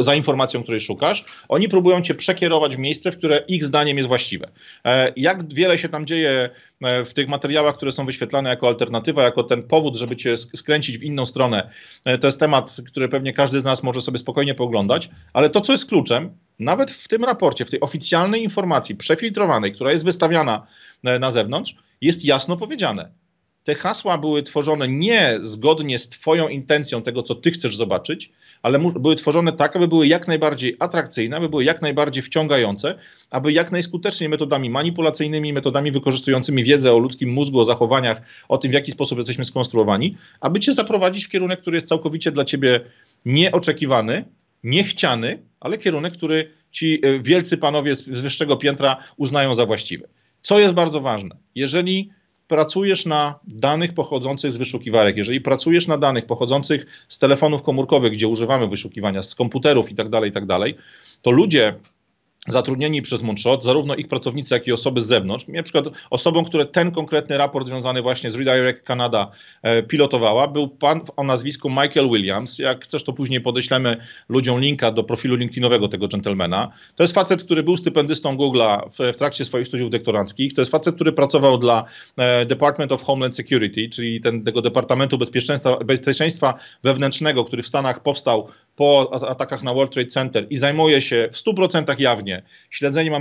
za informacją, której szukasz. Oni próbują cię przekierować w miejsce, w które ich zdaniem jest właściwe. E, jak wiele się tam dzieje e, w tych materiałach, które są wyświetlane jako alternatywa, jako ten powód, żeby cię skręcić w inną stronę, to jest temat, który pewnie każdy z nas może sobie spokojnie pooglądać, ale to, co jest kluczem, nawet w tym raporcie, w tej oficjalnej informacji przefiltrowanej, która jest wystawiana e, na zewnątrz, jest jasno powiedziane. Te hasła były tworzone nie zgodnie z Twoją intencją tego, co Ty chcesz zobaczyć, ale były tworzone tak, aby były jak najbardziej atrakcyjne, aby były jak najbardziej wciągające, aby jak najskuteczniej metodami manipulacyjnymi, metodami wykorzystującymi wiedzę o ludzkim mózgu, o zachowaniach, o tym, w jaki sposób jesteśmy skonstruowani, aby Cię zaprowadzić w kierunek, który jest całkowicie dla Ciebie nieoczekiwany, niechciany, ale kierunek, który ci e, wielcy panowie z wyższego piętra uznają za właściwy. Co jest bardzo ważne? Jeżeli pracujesz na danych pochodzących z wyszukiwarek, jeżeli pracujesz na danych pochodzących z telefonów komórkowych, gdzie używamy wyszukiwania, z komputerów itd., tak itd., tak to ludzie zatrudnieni przez Moonshot, zarówno ich pracownicy, jak i osoby z zewnątrz. Na przykład osobą, która ten konkretny raport związany właśnie z Redirect Canada e, pilotowała, był pan o nazwisku Michael Williams. Jak chcesz, to później podeślemy ludziom linka do profilu LinkedInowego tego gentlemana. To jest facet, który był stypendystą Google'a w, w, trakcie swoich studiów doktoranckich. To jest facet, który pracował dla e, Department of Homeland Security, czyli ten, tego Departamentu Bezpieczeństwa, Bezpieczeństwa Wewnętrznego, który w Stanach powstał po atakach na World Trade Center i zajmuje się w 100% jawnie śledzeniem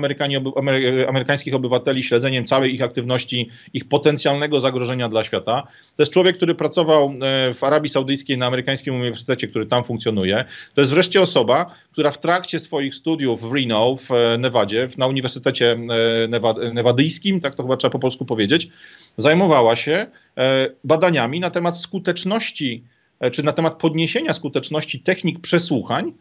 amerykańskich obywateli, śledzeniem całej ich aktywności, ich potencjalnego zagrożenia dla świata. To jest człowiek, który pracował e, w Arabii Saudyjskiej na amerykańskim uniwersytecie, który tam funkcjonuje. To jest wreszcie osoba, która w trakcie swoich studiów w Reno, w e, Nevadzie, na Uniwersytecie e, Newadyjskim, tak to chyba trzeba po polsku powiedzieć, zajmowała się badaniami na temat skuteczności czy na temat podniesienia skuteczności technik przesłuchań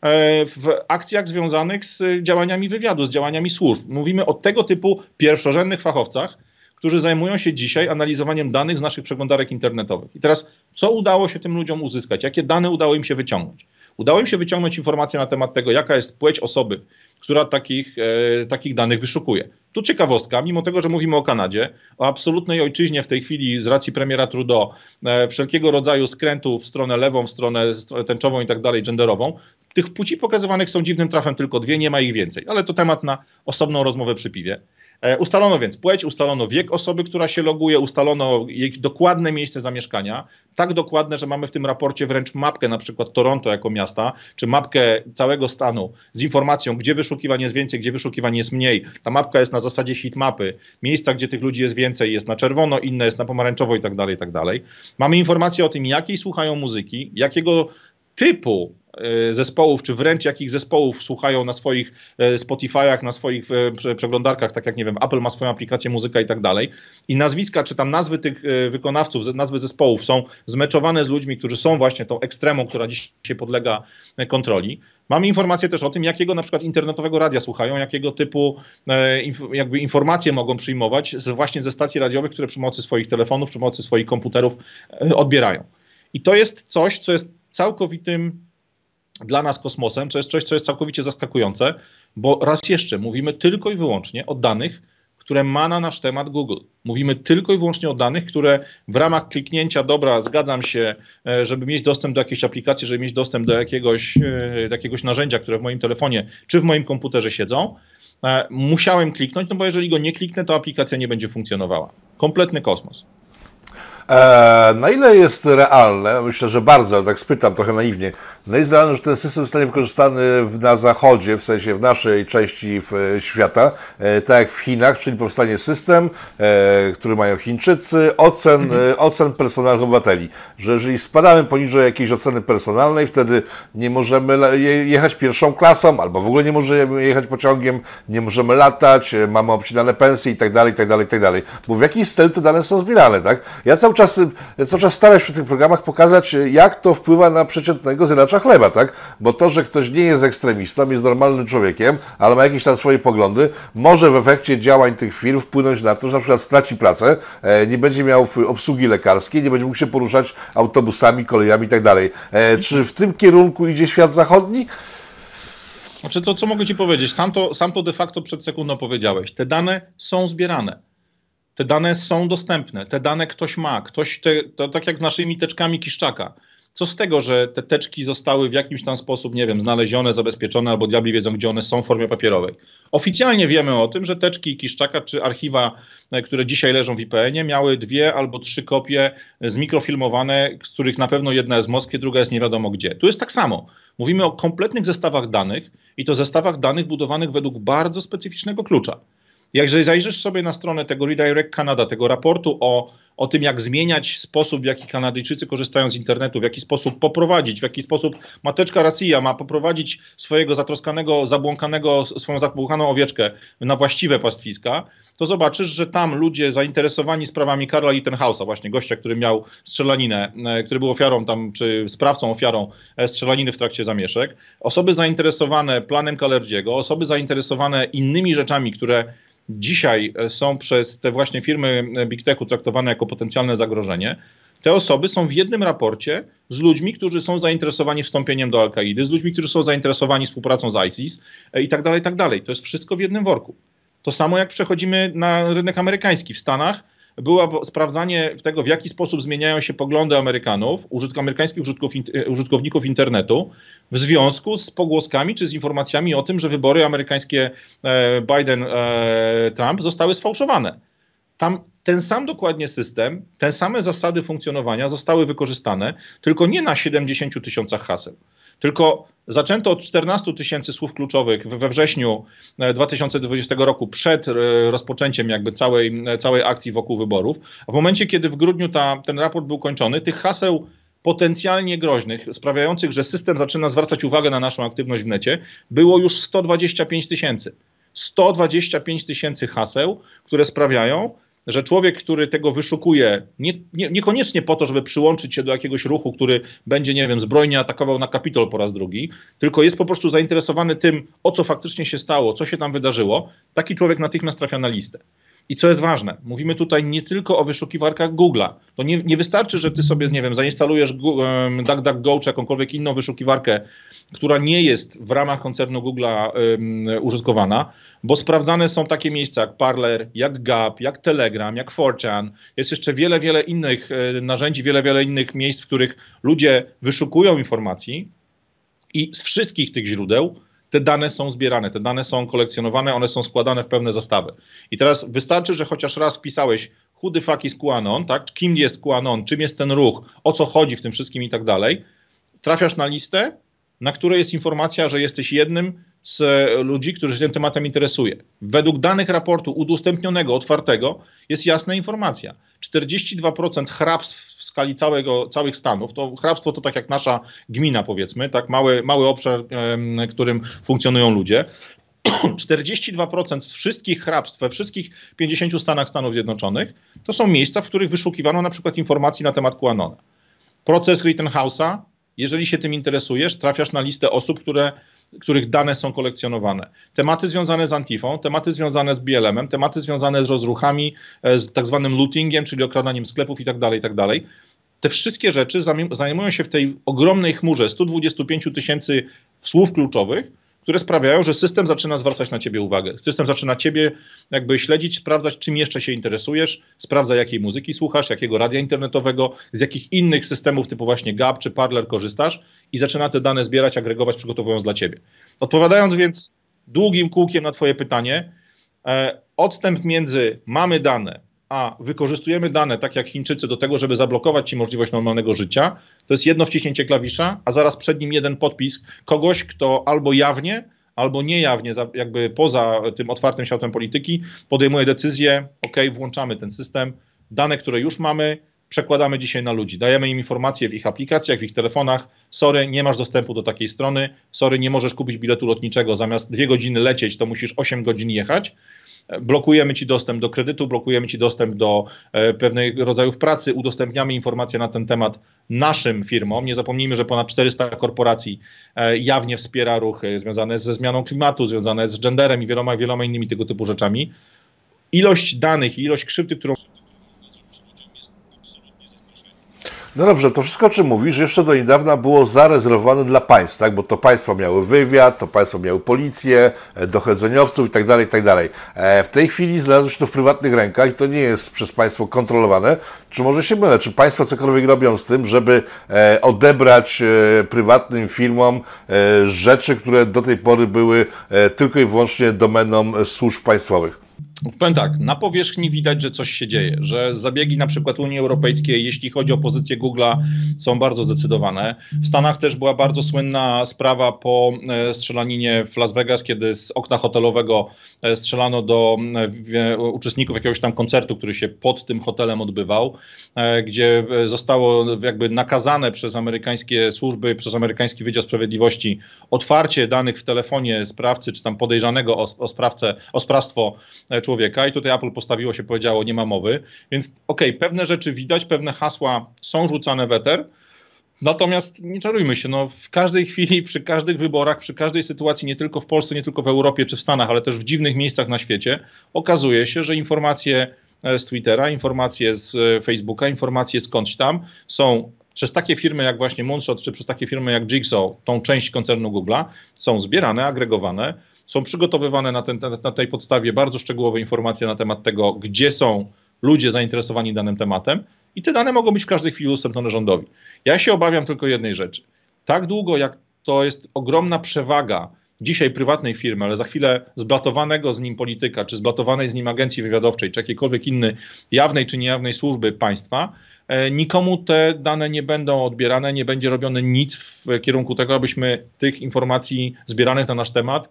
e, w akcjach związanych z działaniami wywiadu, z działaniami służb. Mówimy o tego typu pierwszorzędnych fachowcach, którzy zajmują się dzisiaj analizowaniem danych z naszych przeglądarek internetowych. I teraz, co udało się tym ludziom uzyskać? Jakie dane udało im się wyciągnąć? Udało im się wyciągnąć informacje na temat tego, jaka jest płeć osoby, która takich, e, takich danych wyszukuje. Tu ciekawostka, mimo tego, że mówimy o Kanadzie, o absolutnej ojczyźnie w tej chwili z racji premiera Trudeau, e, wszelkiego rodzaju skrętów w stronę lewą, w stronę tęczową i tak dalej, genderową, tych płci pokazywanych są dziwnym trafem tylko dwie, nie ma ich więcej, ale to temat na osobną rozmowę przy piwie. E, ustalono więc płeć, ustalono wiek osoby, która się loguje, ustalono jej dokładne miejsce zamieszkania, tak dokładne, że mamy w tym raporcie wręcz mapkę na przykład Toronto jako miasta, czy mapkę całego stanu z informacją, gdzie wyszukiwanie jest więcej, gdzie wyszukiwanie jest mniej. Ta mapka jest na zasadzie mapy. Miejsca, gdzie tych ludzi jest więcej, jest na czerwono, inne jest na pomarańczowo i tak dalej, i tak dalej. Mamy informacje o tym, jakiej słuchają muzyki, jakiego typu zespołów, czy wręcz jakich zespołów słuchają na swoich e, Spotify'ach, na swoich e, przeglądarkach, tak jak nie wiem, Apple ma swoją aplikację muzyka i tak dalej. I nazwiska, czy tam nazwy tych wykonawców, nazwy zespołów są zmeczowane z ludźmi, którzy są właśnie tą ekstremą, która dzisiaj podlega kontroli. Mamy informacje też o tym, jakiego na przykład internetowego radia słuchają, jakiego typu jakby informacje mogą przyjmować z, właśnie ze stacji radiowych, które przy pomocy swoich telefonów, przy pomocy swoich komputerów odbierają. I to jest coś, co jest całkowitym dla nas kosmosem, to jest coś, co jest całkowicie zaskakujące, bo raz jeszcze mówimy tylko i wyłącznie o danych, które ma na nasz temat Google. Mówimy tylko i wyłącznie o danych, które w ramach kliknięcia, dobra, zgadzam się, e, żeby mieć dostęp do jakiejś aplikacji, żeby mieć dostęp do jakiegoś, e, do jakiegoś narzędzia, które w moim telefonie czy w moim komputerze siedzą, e, musiałem kliknąć, no bo jeżeli go nie kliknę, to aplikacja nie będzie funkcjonowała. Kompletny kosmos. E, na ile jest realne, myślę, że bardzo, ale tak spytam trochę naiwnie, na ile jest realne, że ten system zostanie wykorzystany na zachodzie, w sensie w naszej części świata, e, tak jak w Chinach, czyli powstanie system, e, który mają Chińczycy, ocen, mhm. ocen personalnych obywateli, że jeżeli spadamy poniżej jakiejś oceny personalnej, wtedy nie możemy jechać pierwszą klasą, albo w ogóle nie możemy jechać pociągiem, nie możemy latać, mamy obcinane pensje i tak dalej, i tak dalej, i tak dalej. Bo w jakiś styl te dane są zbierane, tak? Ja cały czas, cały czas staram się w tych programach pokazać, jak to wpływa na przeciętnego zjadacza chleba, tak? Bo to, że ktoś nie jest ekstremistą, jest normalnym człowiekiem, ale ma jakieś tam swoje poglądy, może w efekcie działań tych firm wpłynąć na to, że na przykład straci pracę, e, nie będzie miał obsługi lekarskiej, nie będzie mógł się poruszać autobusami, kolejami i tak. E, czy w tym kierunku idzie świat zachodni? Znaczy to, co mogę Ci powiedzieć? Sam to, sam to de facto przed sekundą powiedziałeś. Te dane są zbierane. Te dane są dostępne, te dane ktoś ma, ktoś te, to tak jak z naszymi teczkami Kiszczaka. Co z tego, że te teczki zostały w jakimś tam sposób, nie wiem, znalezione, zabezpieczone, albo diabli wiedzą, gdzie one są w formie papierowej. Oficjalnie wiemy o tym, że teczki Kiszczaka czy archiwa, e, które dzisiaj leżą w IPN-ie, miały dwie albo trzy kopie zmikrofilmowane, z których na pewno jedna jest w Moskwie, druga jest nie wiadomo gdzie. Tu jest tak samo. Mówimy o kompletnych zestawach danych i to zestawach danych budowanych według bardzo specyficznego klucza. Jakże zajrzysz sobie na stronę tego Redirect Canada, tego raportu o, o tym, jak zmieniać sposób, w jaki Kanadyjczycy korzystają z internetu, w jaki sposób poprowadzić, w jaki sposób mateczka Rosja ma poprowadzić swojego zatroskanego, zabłąkanego, swoją zabłąkaną owieczkę na właściwe pastwiska, to zobaczysz, że tam ludzie zainteresowani sprawami Karla Littenhausa, właśnie gościa, który miał strzelaninę, e, który był ofiarą tam, czy sprawcą, ofiarą e, strzelaniny w trakcie zamieszek, osoby zainteresowane planem Kalerdziego, osoby zainteresowane innymi rzeczami, które dzisiaj e, są przez te właśnie firmy Big Techu traktowane jako potencjalne zagrożenie, te osoby są w jednym raporcie z ludźmi, którzy są zainteresowani wstąpieniem do Al-Kaidy, z ludźmi, którzy są zainteresowani współpracą z ISIS e, i tak dalej, i tak dalej. To jest wszystko w jednym worku. To samo jak przechodzimy na rynek amerykański. W Stanach było sprawdzanie tego, w jaki sposób zmieniają się poglądy Amerykanów, użytk, amerykańskich użytkowników internetu w związku z pogłoskami czy z informacjami o tym, że wybory amerykańskie e, Biden-Trump e, zostały sfałszowane. Tam ten sam dokładnie system, te same zasady funkcjonowania zostały wykorzystane, tylko nie na 70 tysiącach haseł. Tylko zaczęto od 14 tysięcy słów kluczowych we wrześniu 2020 e, roku, przed e, rozpoczęciem jakby całej, e, całej akcji wokół wyborów. A w momencie, kiedy w grudniu ta, ten raport był kończony, tych haseł potencjalnie groźnych, sprawiających, że system zaczyna zwracać uwagę na naszą aktywność w necie, było już 125 tysięcy. 125 tysięcy haseł, które sprawiają, że człowiek, który tego wyszukuje, nie, nie, niekoniecznie po to, żeby przyłączyć się do jakiegoś ruchu, który będzie, nie wiem, zbrojnie atakował na Kapitol po raz drugi, tylko jest po prostu zainteresowany tym, o co faktycznie się stało, co się tam wydarzyło, taki człowiek natychmiast trafia na listę. I co jest ważne, mówimy tutaj nie tylko o wyszukiwarkach Google'a. To nie, nie wystarczy, że ty sobie, nie wiem, zainstalujesz DuckDuckGo czy jakąkolwiek inną wyszukiwarkę, która nie jest w ramach koncernu Google'a um, użytkowana, bo sprawdzane są takie miejsca jak Parler, jak Gap, jak Telegram, jak 4chan. Jest jeszcze wiele, wiele innych e, narzędzi, wiele, wiele innych miejsc, w których ludzie wyszukują informacji i z wszystkich tych źródeł te dane są zbierane, te dane są kolekcjonowane, one są składane w pewne zastawy. I teraz wystarczy, że chociaż raz pisałeś the fuck is QAnon, tak? kim jest QAnon, czym jest ten ruch, o co chodzi w tym wszystkim i tak dalej, trafiasz na listę, na której jest informacja, że jesteś jednym z ludzi, którzy się tym tematem interesuje. Według danych raportu udostępnionego, otwartego, jest jasna informacja. 42% hrabstw w skali całego, całych Stanów, to hrabstwo to tak jak nasza gmina powiedzmy, tak mały, mały obszar, którym funkcjonują ludzie. *clears throat* 42% z wszystkich hrabstw we wszystkich 50 Stanach Stanów Zjednoczonych to są miejsca, w których wyszukiwano na przykład informacji na temat QAnona. Proces Rittenhouse'a, jeżeli się tym interesujesz, trafiasz na listę osób, które których dane są kolekcjonowane. Tematy związane z Antifą, tematy związane z BLM-em, tematy związane z rozruchami, e, z tak zwanym lootingiem, czyli okradaniem sklepów itd., tak itd. Tak Te wszystkie rzeczy zajmują się w tej ogromnej chmurze 125 tysięcy słów kluczowych, które sprawiają, że system zaczyna zwracać na ciebie uwagę. System zaczyna ciebie jakby śledzić, sprawdzać, czym jeszcze się interesujesz, sprawdza, jakiej muzyki słuchasz, jakiego radia internetowego, z jakich innych systemów typu właśnie Gap czy Parler korzystasz i zaczyna te dane zbierać, agregować, przygotowując dla ciebie. Odpowiadając więc długim kółkiem na twoje pytanie, e, odstęp między mamy dane, a wykorzystujemy dane, tak jak Chińczycy, do tego, żeby zablokować ci możliwość normalnego życia, to jest jedno wciśnięcie klawisza, a zaraz przed nim jeden podpis kogoś, kto albo jawnie, albo niejawnie, jakby poza tym otwartym światem polityki, podejmuje decyzję, ok, włączamy ten system, dane, które już mamy, przekładamy dzisiaj na ludzi. Dajemy im informacje w ich aplikacjach, w ich telefonach. Sorry, nie masz dostępu do takiej strony. Sorry, nie możesz kupić biletu lotniczego. Zamiast dwie godziny lecieć, to musisz 8 godzin jechać blokujemy Ci dostęp do kredytu, blokujemy Ci dostęp do e, pewnych rodzajów pracy, udostępniamy informacje na ten temat naszym firmom. Nie zapomnijmy, że ponad 400 korporacji e, jawnie wspiera ruchy związane ze zmianą klimatu, związane z genderem i wieloma, wieloma innymi tego typu rzeczami. Ilość danych i ilość krzywdy, którą No dobrze, to wszystko, o czym mówisz, jeszcze do niedawna było zarezerwowane dla państw, tak? bo to państwa miały wywiad, to państwa miały policję, e, dochodzeniowców i tak dalej, i tak. E, w tej chwili znalazło się to w prywatnych rękach i to nie jest przez państwo kontrolowane. Czy może się mylę? Czy państwo cokolwiek robią z tym, żeby e, odebrać prywatnym firmom rzeczy, które do tej pory były tylko i wyłącznie domeną służb państwowych? Powiem tak, na powierzchni widać, że coś się dzieje, że zabiegi na przykład Unii Europejskiej, jeśli chodzi o pozycję Google'a, są bardzo zdecydowane. W Stanach też była bardzo słynna sprawa po e, strzelaninie w Las Vegas, kiedy z okna hotelowego e, strzelano do e, uczestników jakiegoś tam koncertu, który się pod tym hotelem odbywał, gdzie zostało jakby nakazane przez amerykańskie służby, przez amerykański Wydział Sprawiedliwości otwarcie danych w telefonie sprawcy, czy tam podejrzanego o, o sprawcę, o sprawstwo człowieka i tutaj Apple postawiło się, powiedziało, nie ma mowy. Więc okej, okay, pewne rzeczy widać, pewne hasła są rzucane w eter, Natomiast nie czarujmy się, no, w każdej chwili, przy każdych wyborach, przy każdej sytuacji, nie tylko w Polsce, nie tylko w Europie czy w Stanach, ale też w dziwnych miejscach na świecie, okazuje się, że informacje e, z Twittera, informacje z e, Facebooka, informacje skądś tam są przez takie firmy jak właśnie Moonshot, czy przez takie firmy jak Jigsaw, tą część koncernu Google'a, są zbierane, agregowane, są przygotowywane na, ten, na tej podstawie bardzo szczegółowe informacje na temat tego, gdzie są ludzie zainteresowani danym tematem i te dane mogą być w każdej chwili udostępnione rządowi. Ja się obawiam tylko jednej rzeczy. Tak długo, jak to jest ogromna przewaga dzisiaj prywatnej firmy, ale za chwilę zblatowanego z nim polityka, czy zblatowanej z nim agencji wywiadowczej, czy jakiejkolwiek innej jawnej czy niejawnej służby państwa, e, nikomu te dane nie będą odbierane, nie będzie robione nic w kierunku tego, abyśmy tych informacji zbieranych na nasz temat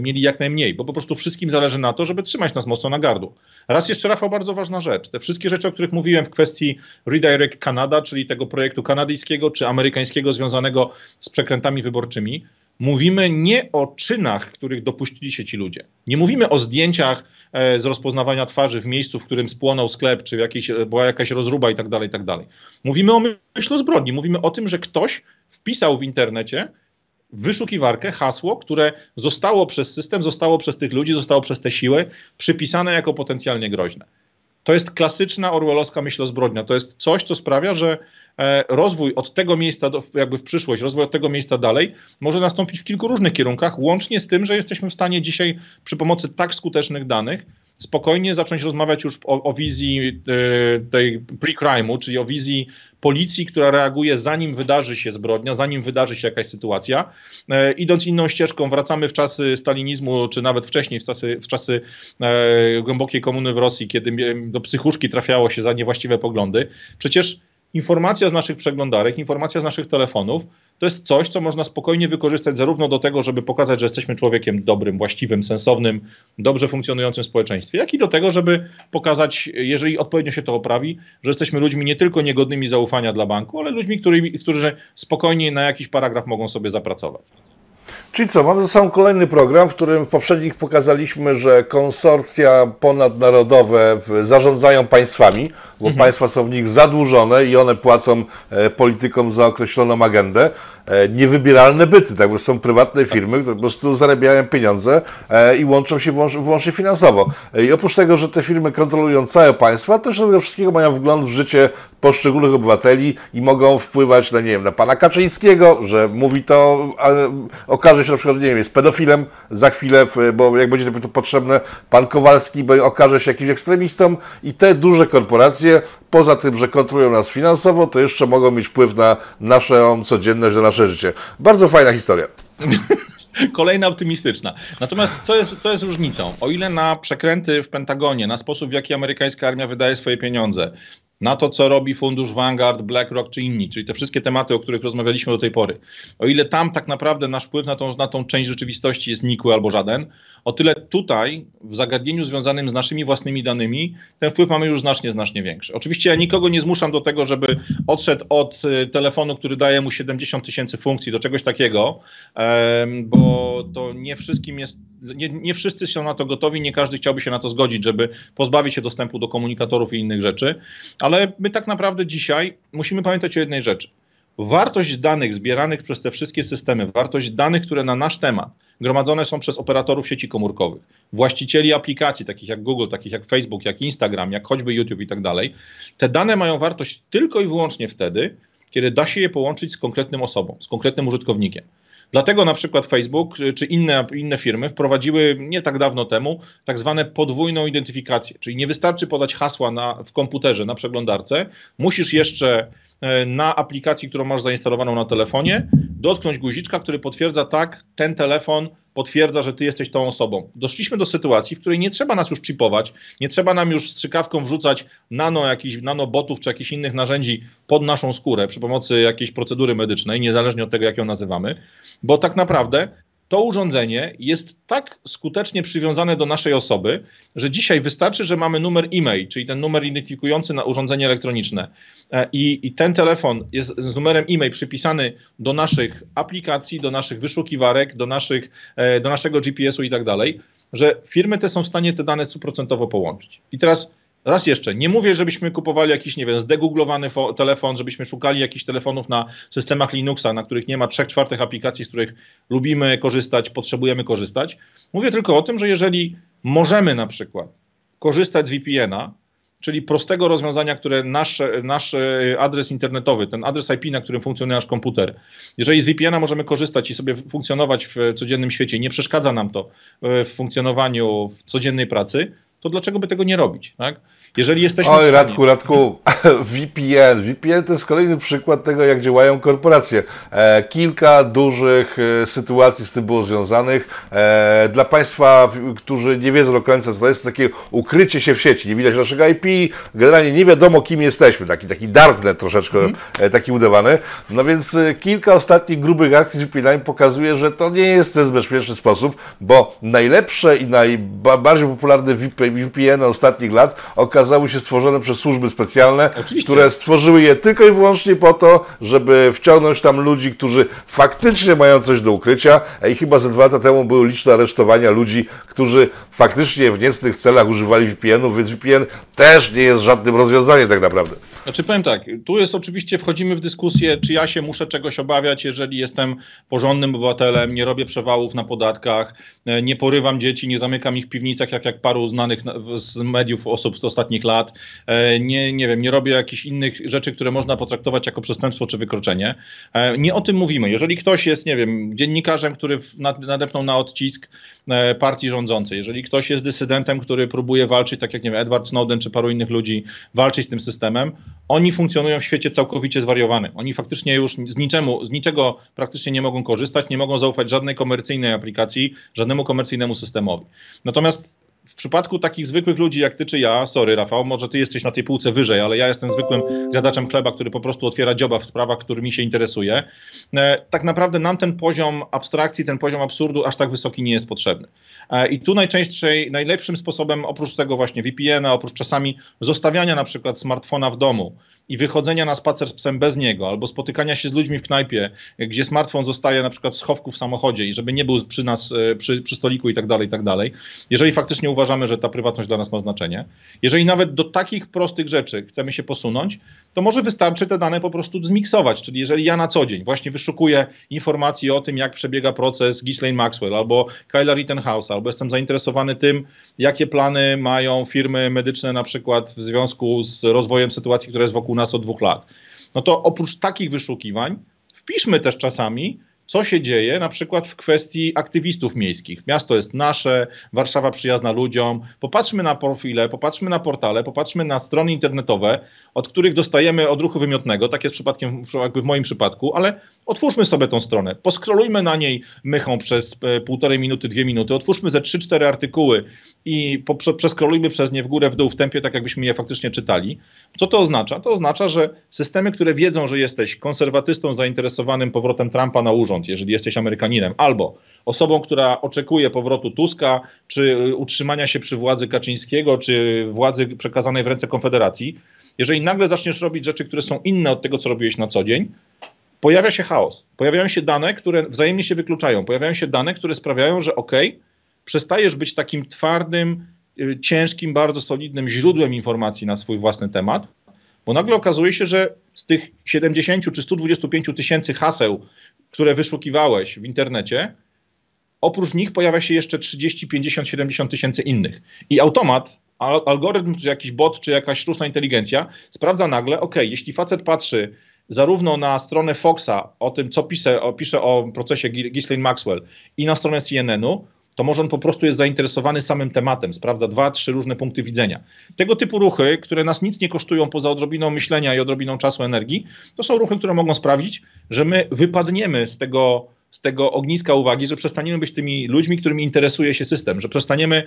mieli jak najmniej, bo po prostu wszystkim zależy na to, żeby trzymać nas mocno na gardło. Raz jeszcze, Rafał, bardzo ważna rzecz. Te wszystkie rzeczy, o których mówiłem w kwestii Redirect Canada, czyli tego projektu kanadyjskiego czy amerykańskiego związanego z przekrętami wyborczymi, mówimy nie o czynach, których dopuścili się ci ludzie. Nie mówimy o zdjęciach e, z rozpoznawania twarzy w miejscu, w którym spłonął sklep, czy jakiś, była jakaś rozruba i tak dalej, i tak dalej. Mówimy o myśl o zbrodni. Mówimy o tym, że ktoś wpisał w internecie wyszukiwarkę, hasło, które zostało przez system, zostało przez tych ludzi, zostało przez te siły przypisane jako potencjalnie groźne. To jest klasyczna orwellowska myśl o zbrodnia. To jest coś, co sprawia, że e, rozwój od tego miejsca, do, jakby w przyszłość, rozwój od tego miejsca dalej może nastąpić w kilku różnych kierunkach, łącznie z tym, że jesteśmy w stanie dzisiaj przy pomocy tak skutecznych danych spokojnie zacząć rozmawiać już o, o wizji y, tej pre-crime'u, czyli o wizji policji, która reaguje zanim wydarzy się zbrodnia, zanim wydarzy się jakaś sytuacja. E, idąc inną ścieżką, wracamy w czasy stalinizmu, czy nawet wcześniej, w czasy, w czasy e, głębokiej komuny w Rosji, kiedy do psychuszki trafiało się za niewłaściwe poglądy. Przecież informacja z naszych przeglądarek, informacja z naszych telefonów, to jest coś, co można spokojnie wykorzystać zarówno do tego, żeby pokazać, że jesteśmy człowiekiem dobrym, właściwym, sensownym, dobrze funkcjonującym społeczeństwie, jak i do tego, żeby pokazać, jeżeli odpowiednio się to oprawi, że jesteśmy ludźmi nie tylko niegodnymi zaufania dla banku, ale ludźmi, którzy, którzy spokojnie na jakiś paragraf mogą sobie zapracować. Czyli co, mamy za sobą kolejny program, w którym w poprzednich pokazaliśmy, że konsorcja ponadnarodowe zarządzają państwami, bo mhm. państwa są w nich zadłużone i one płacą e, politykom za określoną agendę. E, niewybieralne byty, tak, bo są prywatne firmy, które po prostu zarabiają pieniądze e, i łączą się wyłącznie finansowo. I oprócz tego, że te firmy kontrolują całe państwa, też do tego wszystkiego mają wgląd w życie poszczególnych obywateli i mogą wpływać na, nie wiem, na pana Kaczyńskiego, że mówi to, okaże się na przykład, nie wiem, jest pedofilem za chwilę, bo jak będzie to potrzebne, pan Kowalski okaże się jakimś ekstremistą i te duże korporacje, poza tym, że kontrolują nas finansowo, to jeszcze mogą mieć wpływ na naszą codzienność, na nasze życie. Bardzo fajna historia. *laughs* Kolejna optymistyczna. Natomiast co jest, co jest różnicą? O ile na przekręty w Pentagonie, na sposób w jaki amerykańska armia wydaje swoje pieniądze, na to, co robi fundusz Vanguard, BlackRock czy inni, czyli te wszystkie tematy, o których rozmawialiśmy do tej pory. O ile tam tak naprawdę nasz wpływ na tą, na tą część rzeczywistości jest nikły albo żaden, o tyle tutaj, w zagadnieniu związanym z naszymi własnymi danymi, ten wpływ mamy już znacznie, znacznie większy. Oczywiście ja nikogo nie zmuszam do tego, żeby odszedł od y, telefonu, który daje mu 70 tysięcy funkcji, do czegoś takiego, bo to nie wszystkim jest, nie, nie wszyscy są na to gotowi, nie każdy chciałby się na to zgodzić, żeby pozbawić się dostępu do komunikatorów i innych rzeczy, ale my tak naprawdę dzisiaj musimy pamiętać o jednej rzeczy. Wartość danych zbieranych przez te wszystkie systemy, wartość danych, które na nasz temat gromadzone są przez operatorów sieci komórkowych, właścicieli aplikacji takich jak Google, takich jak Facebook, jak Instagram, jak choćby YouTube i tak dalej, te dane mają wartość tylko i wyłącznie wtedy, kiedy da się je połączyć z konkretnym osobą, z konkretnym użytkownikiem. Dlatego na przykład Facebook czy inne, inne firmy wprowadziły nie tak dawno temu tak zwane podwójną identyfikację, czyli nie wystarczy podać hasła na, w komputerze, na przeglądarce, musisz jeszcze e, na aplikacji, którą masz zainstalowaną na telefonie, dotknąć guziczka, który potwierdza tak, ten telefon potwierdza, że ty jesteś tą osobą. Doszliśmy do sytuacji, w której nie trzeba nas już chipować, nie trzeba nam już strzykawką wrzucać nano jakichś nanobotów czy jakichś innych narzędzi pod naszą skórę przy pomocy jakiejś procedury medycznej, niezależnie od tego, jak ją nazywamy, bo tak naprawdę to urządzenie jest tak skutecznie przywiązane do naszej osoby, że dzisiaj wystarczy, że mamy numer e-mail, czyli ten numer identyfikujący na urządzenie elektroniczne e, i, i ten telefon jest z numerem e-mail przypisany do naszych aplikacji, do naszych wyszukiwarek, do, naszych, e, do naszego GPS-u i tak dalej, że firmy te są w stanie te dane stuprocentowo połączyć. I teraz Raz jeszcze, nie mówię, żebyśmy kupowali jakiś, nie wiem, zdegooglowany telefon, żebyśmy szukali jakichś telefonów na systemach Linuxa, na których nie ma trzech czwartych aplikacji, z których lubimy korzystać, potrzebujemy korzystać. Mówię tylko o tym, że jeżeli możemy na przykład korzystać z VPN-a, czyli prostego rozwiązania, które nasz, nasz adres internetowy, ten adres IP, na którym funkcjonuje nasz komputer, jeżeli z VPN-a możemy korzystać i sobie funkcjonować w codziennym świecie, nie przeszkadza nam to w funkcjonowaniu w codziennej pracy, to dlaczego by tego nie robić? Tak? Jeżeli jesteśmy. Oj, Radku, Radku, *laughs* VPN. VPN to jest kolejny przykład tego, jak działają korporacje. E, kilka dużych e, sytuacji z tym było związanych. E, dla Państwa, którzy nie wiedzą do końca, co to jest, to takie ukrycie się w sieci. Nie widać naszego IP, generalnie nie wiadomo, kim jesteśmy. Taki, taki darknet troszeczkę, mm. taki udawany. No więc e, kilka ostatnich grubych akcji z VPN pokazuje, że to nie jest ten bezpieczny sposób, bo najlepsze i najbardziej popularne VPN ostatnich lat okazało okazały się stworzone przez służby specjalne, Oczywiście. które stworzyły je tylko i wyłącznie po to, żeby wciągnąć tam ludzi, którzy faktycznie mają coś do ukrycia. I chyba ze dwa lata temu były liczne aresztowania ludzi, którzy faktycznie w niecnych celach używali VPN-ów, więc VPN też nie jest żadnym rozwiązaniem tak naprawdę. Znaczy powiem tak, tu jest oczywiście, wchodzimy w dyskusję, czy ja się muszę czegoś obawiać, jeżeli jestem porządnym obywatelem, nie robię przewałów na podatkach, e, nie porywam dzieci, nie zamykam ich w piwnicach, jak, jak paru znanych z mediów osób z ostatnich lat, e, nie, nie wiem, nie robię jakichś innych rzeczy, które można potraktować jako przestępstwo czy wykroczenie. E, nie o tym mówimy. Jeżeli ktoś jest, nie wiem, dziennikarzem, który nadepnął na odcisk partii rządzącej, jeżeli ktoś jest dysydentem, który próbuje walczyć, tak jak nie wiem, Edward Snowden czy paru innych ludzi, walczyć z tym systemem, oni funkcjonują w świecie całkowicie zwariowanym. Oni faktycznie już z, niczemu, z niczego praktycznie nie mogą korzystać, nie mogą zaufać żadnej komercyjnej aplikacji, żadnemu komercyjnemu systemowi. Natomiast w przypadku takich zwykłych ludzi jak ty czy ja, sorry Rafał, może ty jesteś na tej półce wyżej, ale ja jestem zwykłym zjadaczem chleba, który po prostu otwiera dzioba w sprawach, którymi się interesuje. E, tak naprawdę nam ten poziom abstrakcji, ten poziom absurdu aż tak wysoki nie jest potrzebny. E, I tu najczęściej, najlepszym sposobem, oprócz tego właśnie VPN-a, oprócz czasami zostawiania na przykład smartfona w domu, i wychodzenia na spacer z psem bez niego, albo spotykania się z ludźmi w knajpie, gdzie smartfon zostaje na przykład w schowku w samochodzie i żeby nie był przy nas, e, przy, przy stoliku i tak dalej, i tak dalej, jeżeli faktycznie uważamy, że ta prywatność dla nas ma znaczenie, jeżeli nawet do takich prostych rzeczy chcemy się posunąć, to może wystarczy te dane po prostu zmiksować, czyli jeżeli ja na co dzień właśnie wyszukuję informacji o tym, jak przebiega proces Ghislaine Maxwell albo Kyla Rittenhouse, albo jestem zainteresowany tym, jakie plany mają firmy medyczne na przykład w związku z rozwojem sytuacji, która jest wokół nas od dwóch lat. No to oprócz takich wyszukiwań, wpiszmy też czasami co się dzieje na przykład w kwestii aktywistów miejskich. Miasto jest nasze, Warszawa przyjazna ludziom. Popatrzmy na profile, popatrzmy na portale, popatrzmy na strony internetowe, od których dostajemy odruchu wymiotnego. Tak jest przypadkiem jakby w moim przypadku, ale otwórzmy sobie tą stronę, poskrolujmy na niej mychą przez e, półtorej minuty, dwie minuty, otwórzmy ze trzy, cztery artykuły i przeskrolujmy przez nie w górę, w dół, w tempie, tak jakbyśmy je faktycznie czytali. Co to oznacza? To oznacza, że systemy, które wiedzą, że jesteś konserwatystą zainteresowanym powrotem Trumpa na urząd, jeżeli jesteś Amerykaninem, albo osobą, która oczekuje powrotu Tuska, czy utrzymania się przy władzy Kaczyńskiego, czy władzy przekazanej w ręce Konfederacji, jeżeli nagle zaczniesz robić rzeczy, które są inne od tego, co robiłeś na co dzień, pojawia się chaos. Pojawiają się dane, które wzajemnie się wykluczają. Pojawiają się dane, które sprawiają, że ok, przestajesz być takim twardym, y, ciężkim, bardzo solidnym źródłem informacji na swój własny temat, bo nagle okazuje się, że z tych 70 czy 125 tysięcy haseł, które wyszukiwałeś w internecie, oprócz nich pojawia się jeszcze 30, 50, 70 tysięcy innych. I automat, algorytm, czy jakiś bot, czy jakaś sztuczna inteligencja sprawdza nagle, ok, jeśli facet patrzy zarówno na stronę Foxa o tym, co pisze, o, pisze o procesie Ghislaine Maxwell i na stronę CNN-u, to może on po prostu jest zainteresowany samym tematem, sprawdza dwa, trzy różne punkty widzenia. Tego typu ruchy, które nas nic nie kosztują poza odrobiną myślenia i odrobiną czasu, energii, to są ruchy, które mogą sprawić, że my wypadniemy z tego, z tego ogniska uwagi, że przestaniemy być tymi ludźmi, którymi interesuje się system, że przestaniemy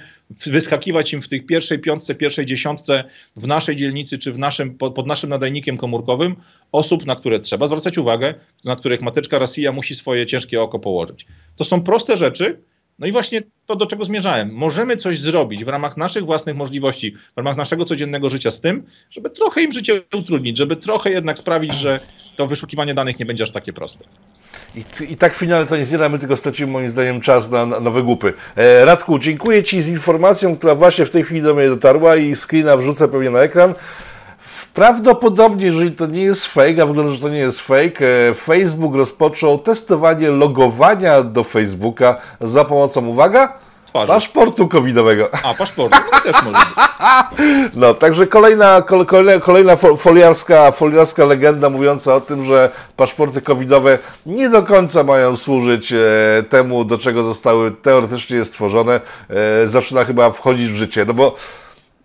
wyskakiwać im w tych pierwszej piątce, pierwszej dziesiątce w naszej dzielnicy czy w naszym, pod naszym nadajnikiem komórkowym osób, na które trzeba zwracać uwagę, na których mateczka Rosja musi swoje ciężkie oko położyć. To są proste rzeczy, no i właśnie to, do czego zmierzałem. Możemy coś zrobić w ramach naszych własnych możliwości, w ramach naszego codziennego życia z tym, żeby trochę im życie utrudnić, żeby trochę jednak sprawić, że to wyszukiwanie danych nie będzie aż takie proste. I, I tak finalnie to nie zjadamy, tylko stracimy moim zdaniem czas na, na nowe głupy. E, Radku, dziękuję Ci z informacją, która właśnie w tej chwili do mnie dotarła i screena wrzucę pewnie na ekran. Prawdopodobnie, jeżeli to nie jest fake, a wygląda, że to nie jest fake, e, Facebook rozpoczął testowanie logowania do Facebooka za pomocą, uwaga, Twarzy. paszportu covidowego. A, paszportu, no też może być. *laughs* No, także kolejna, kolejna, kolejna foliarska, foliarska legenda mówiąca o tym, że paszporty covidowe nie do końca mają służyć e, temu, do czego zostały teoretycznie stworzone, e, zaczyna chyba wchodzić w życie, no bo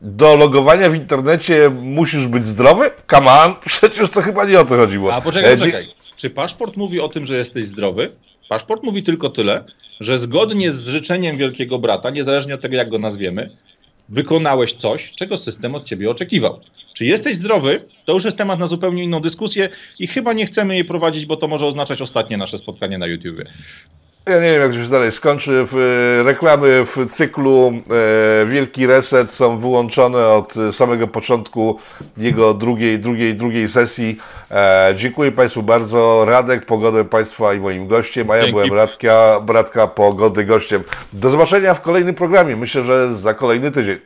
do logowania w internecie musisz być zdrowy? Come on, *laughs* przecież to chyba nie o to chodziło. A poczekaj, e, poczekaj. Czy paszport mówi o tym, że jesteś zdrowy? Paszport mówi tylko tyle, że zgodnie z życzeniem Wielkiego Brata, niezależnie od tego, jak go nazwiemy, wykonałeś coś, czego system od ciebie oczekiwał. Czy jesteś zdrowy? To już jest temat na zupełnie inną dyskusję i chyba nie chcemy jej prowadzić, bo to może oznaczać ostatnie nasze spotkanie na YouTubie. Ja nie wiem, jak to się dalej skończy. E, reklamy w cyklu e, Wielki Reset są wyłączone od samego początku jego drugiej, drugiej, drugiej sesji. E, dziękuję Państwu bardzo. Radek, pogodę Państwa i moim gościem, a ja Dzięki. byłem Radka, Radka, pogody gościem. Do zobaczenia w kolejnym programie. Myślę, że za kolejny tydzień.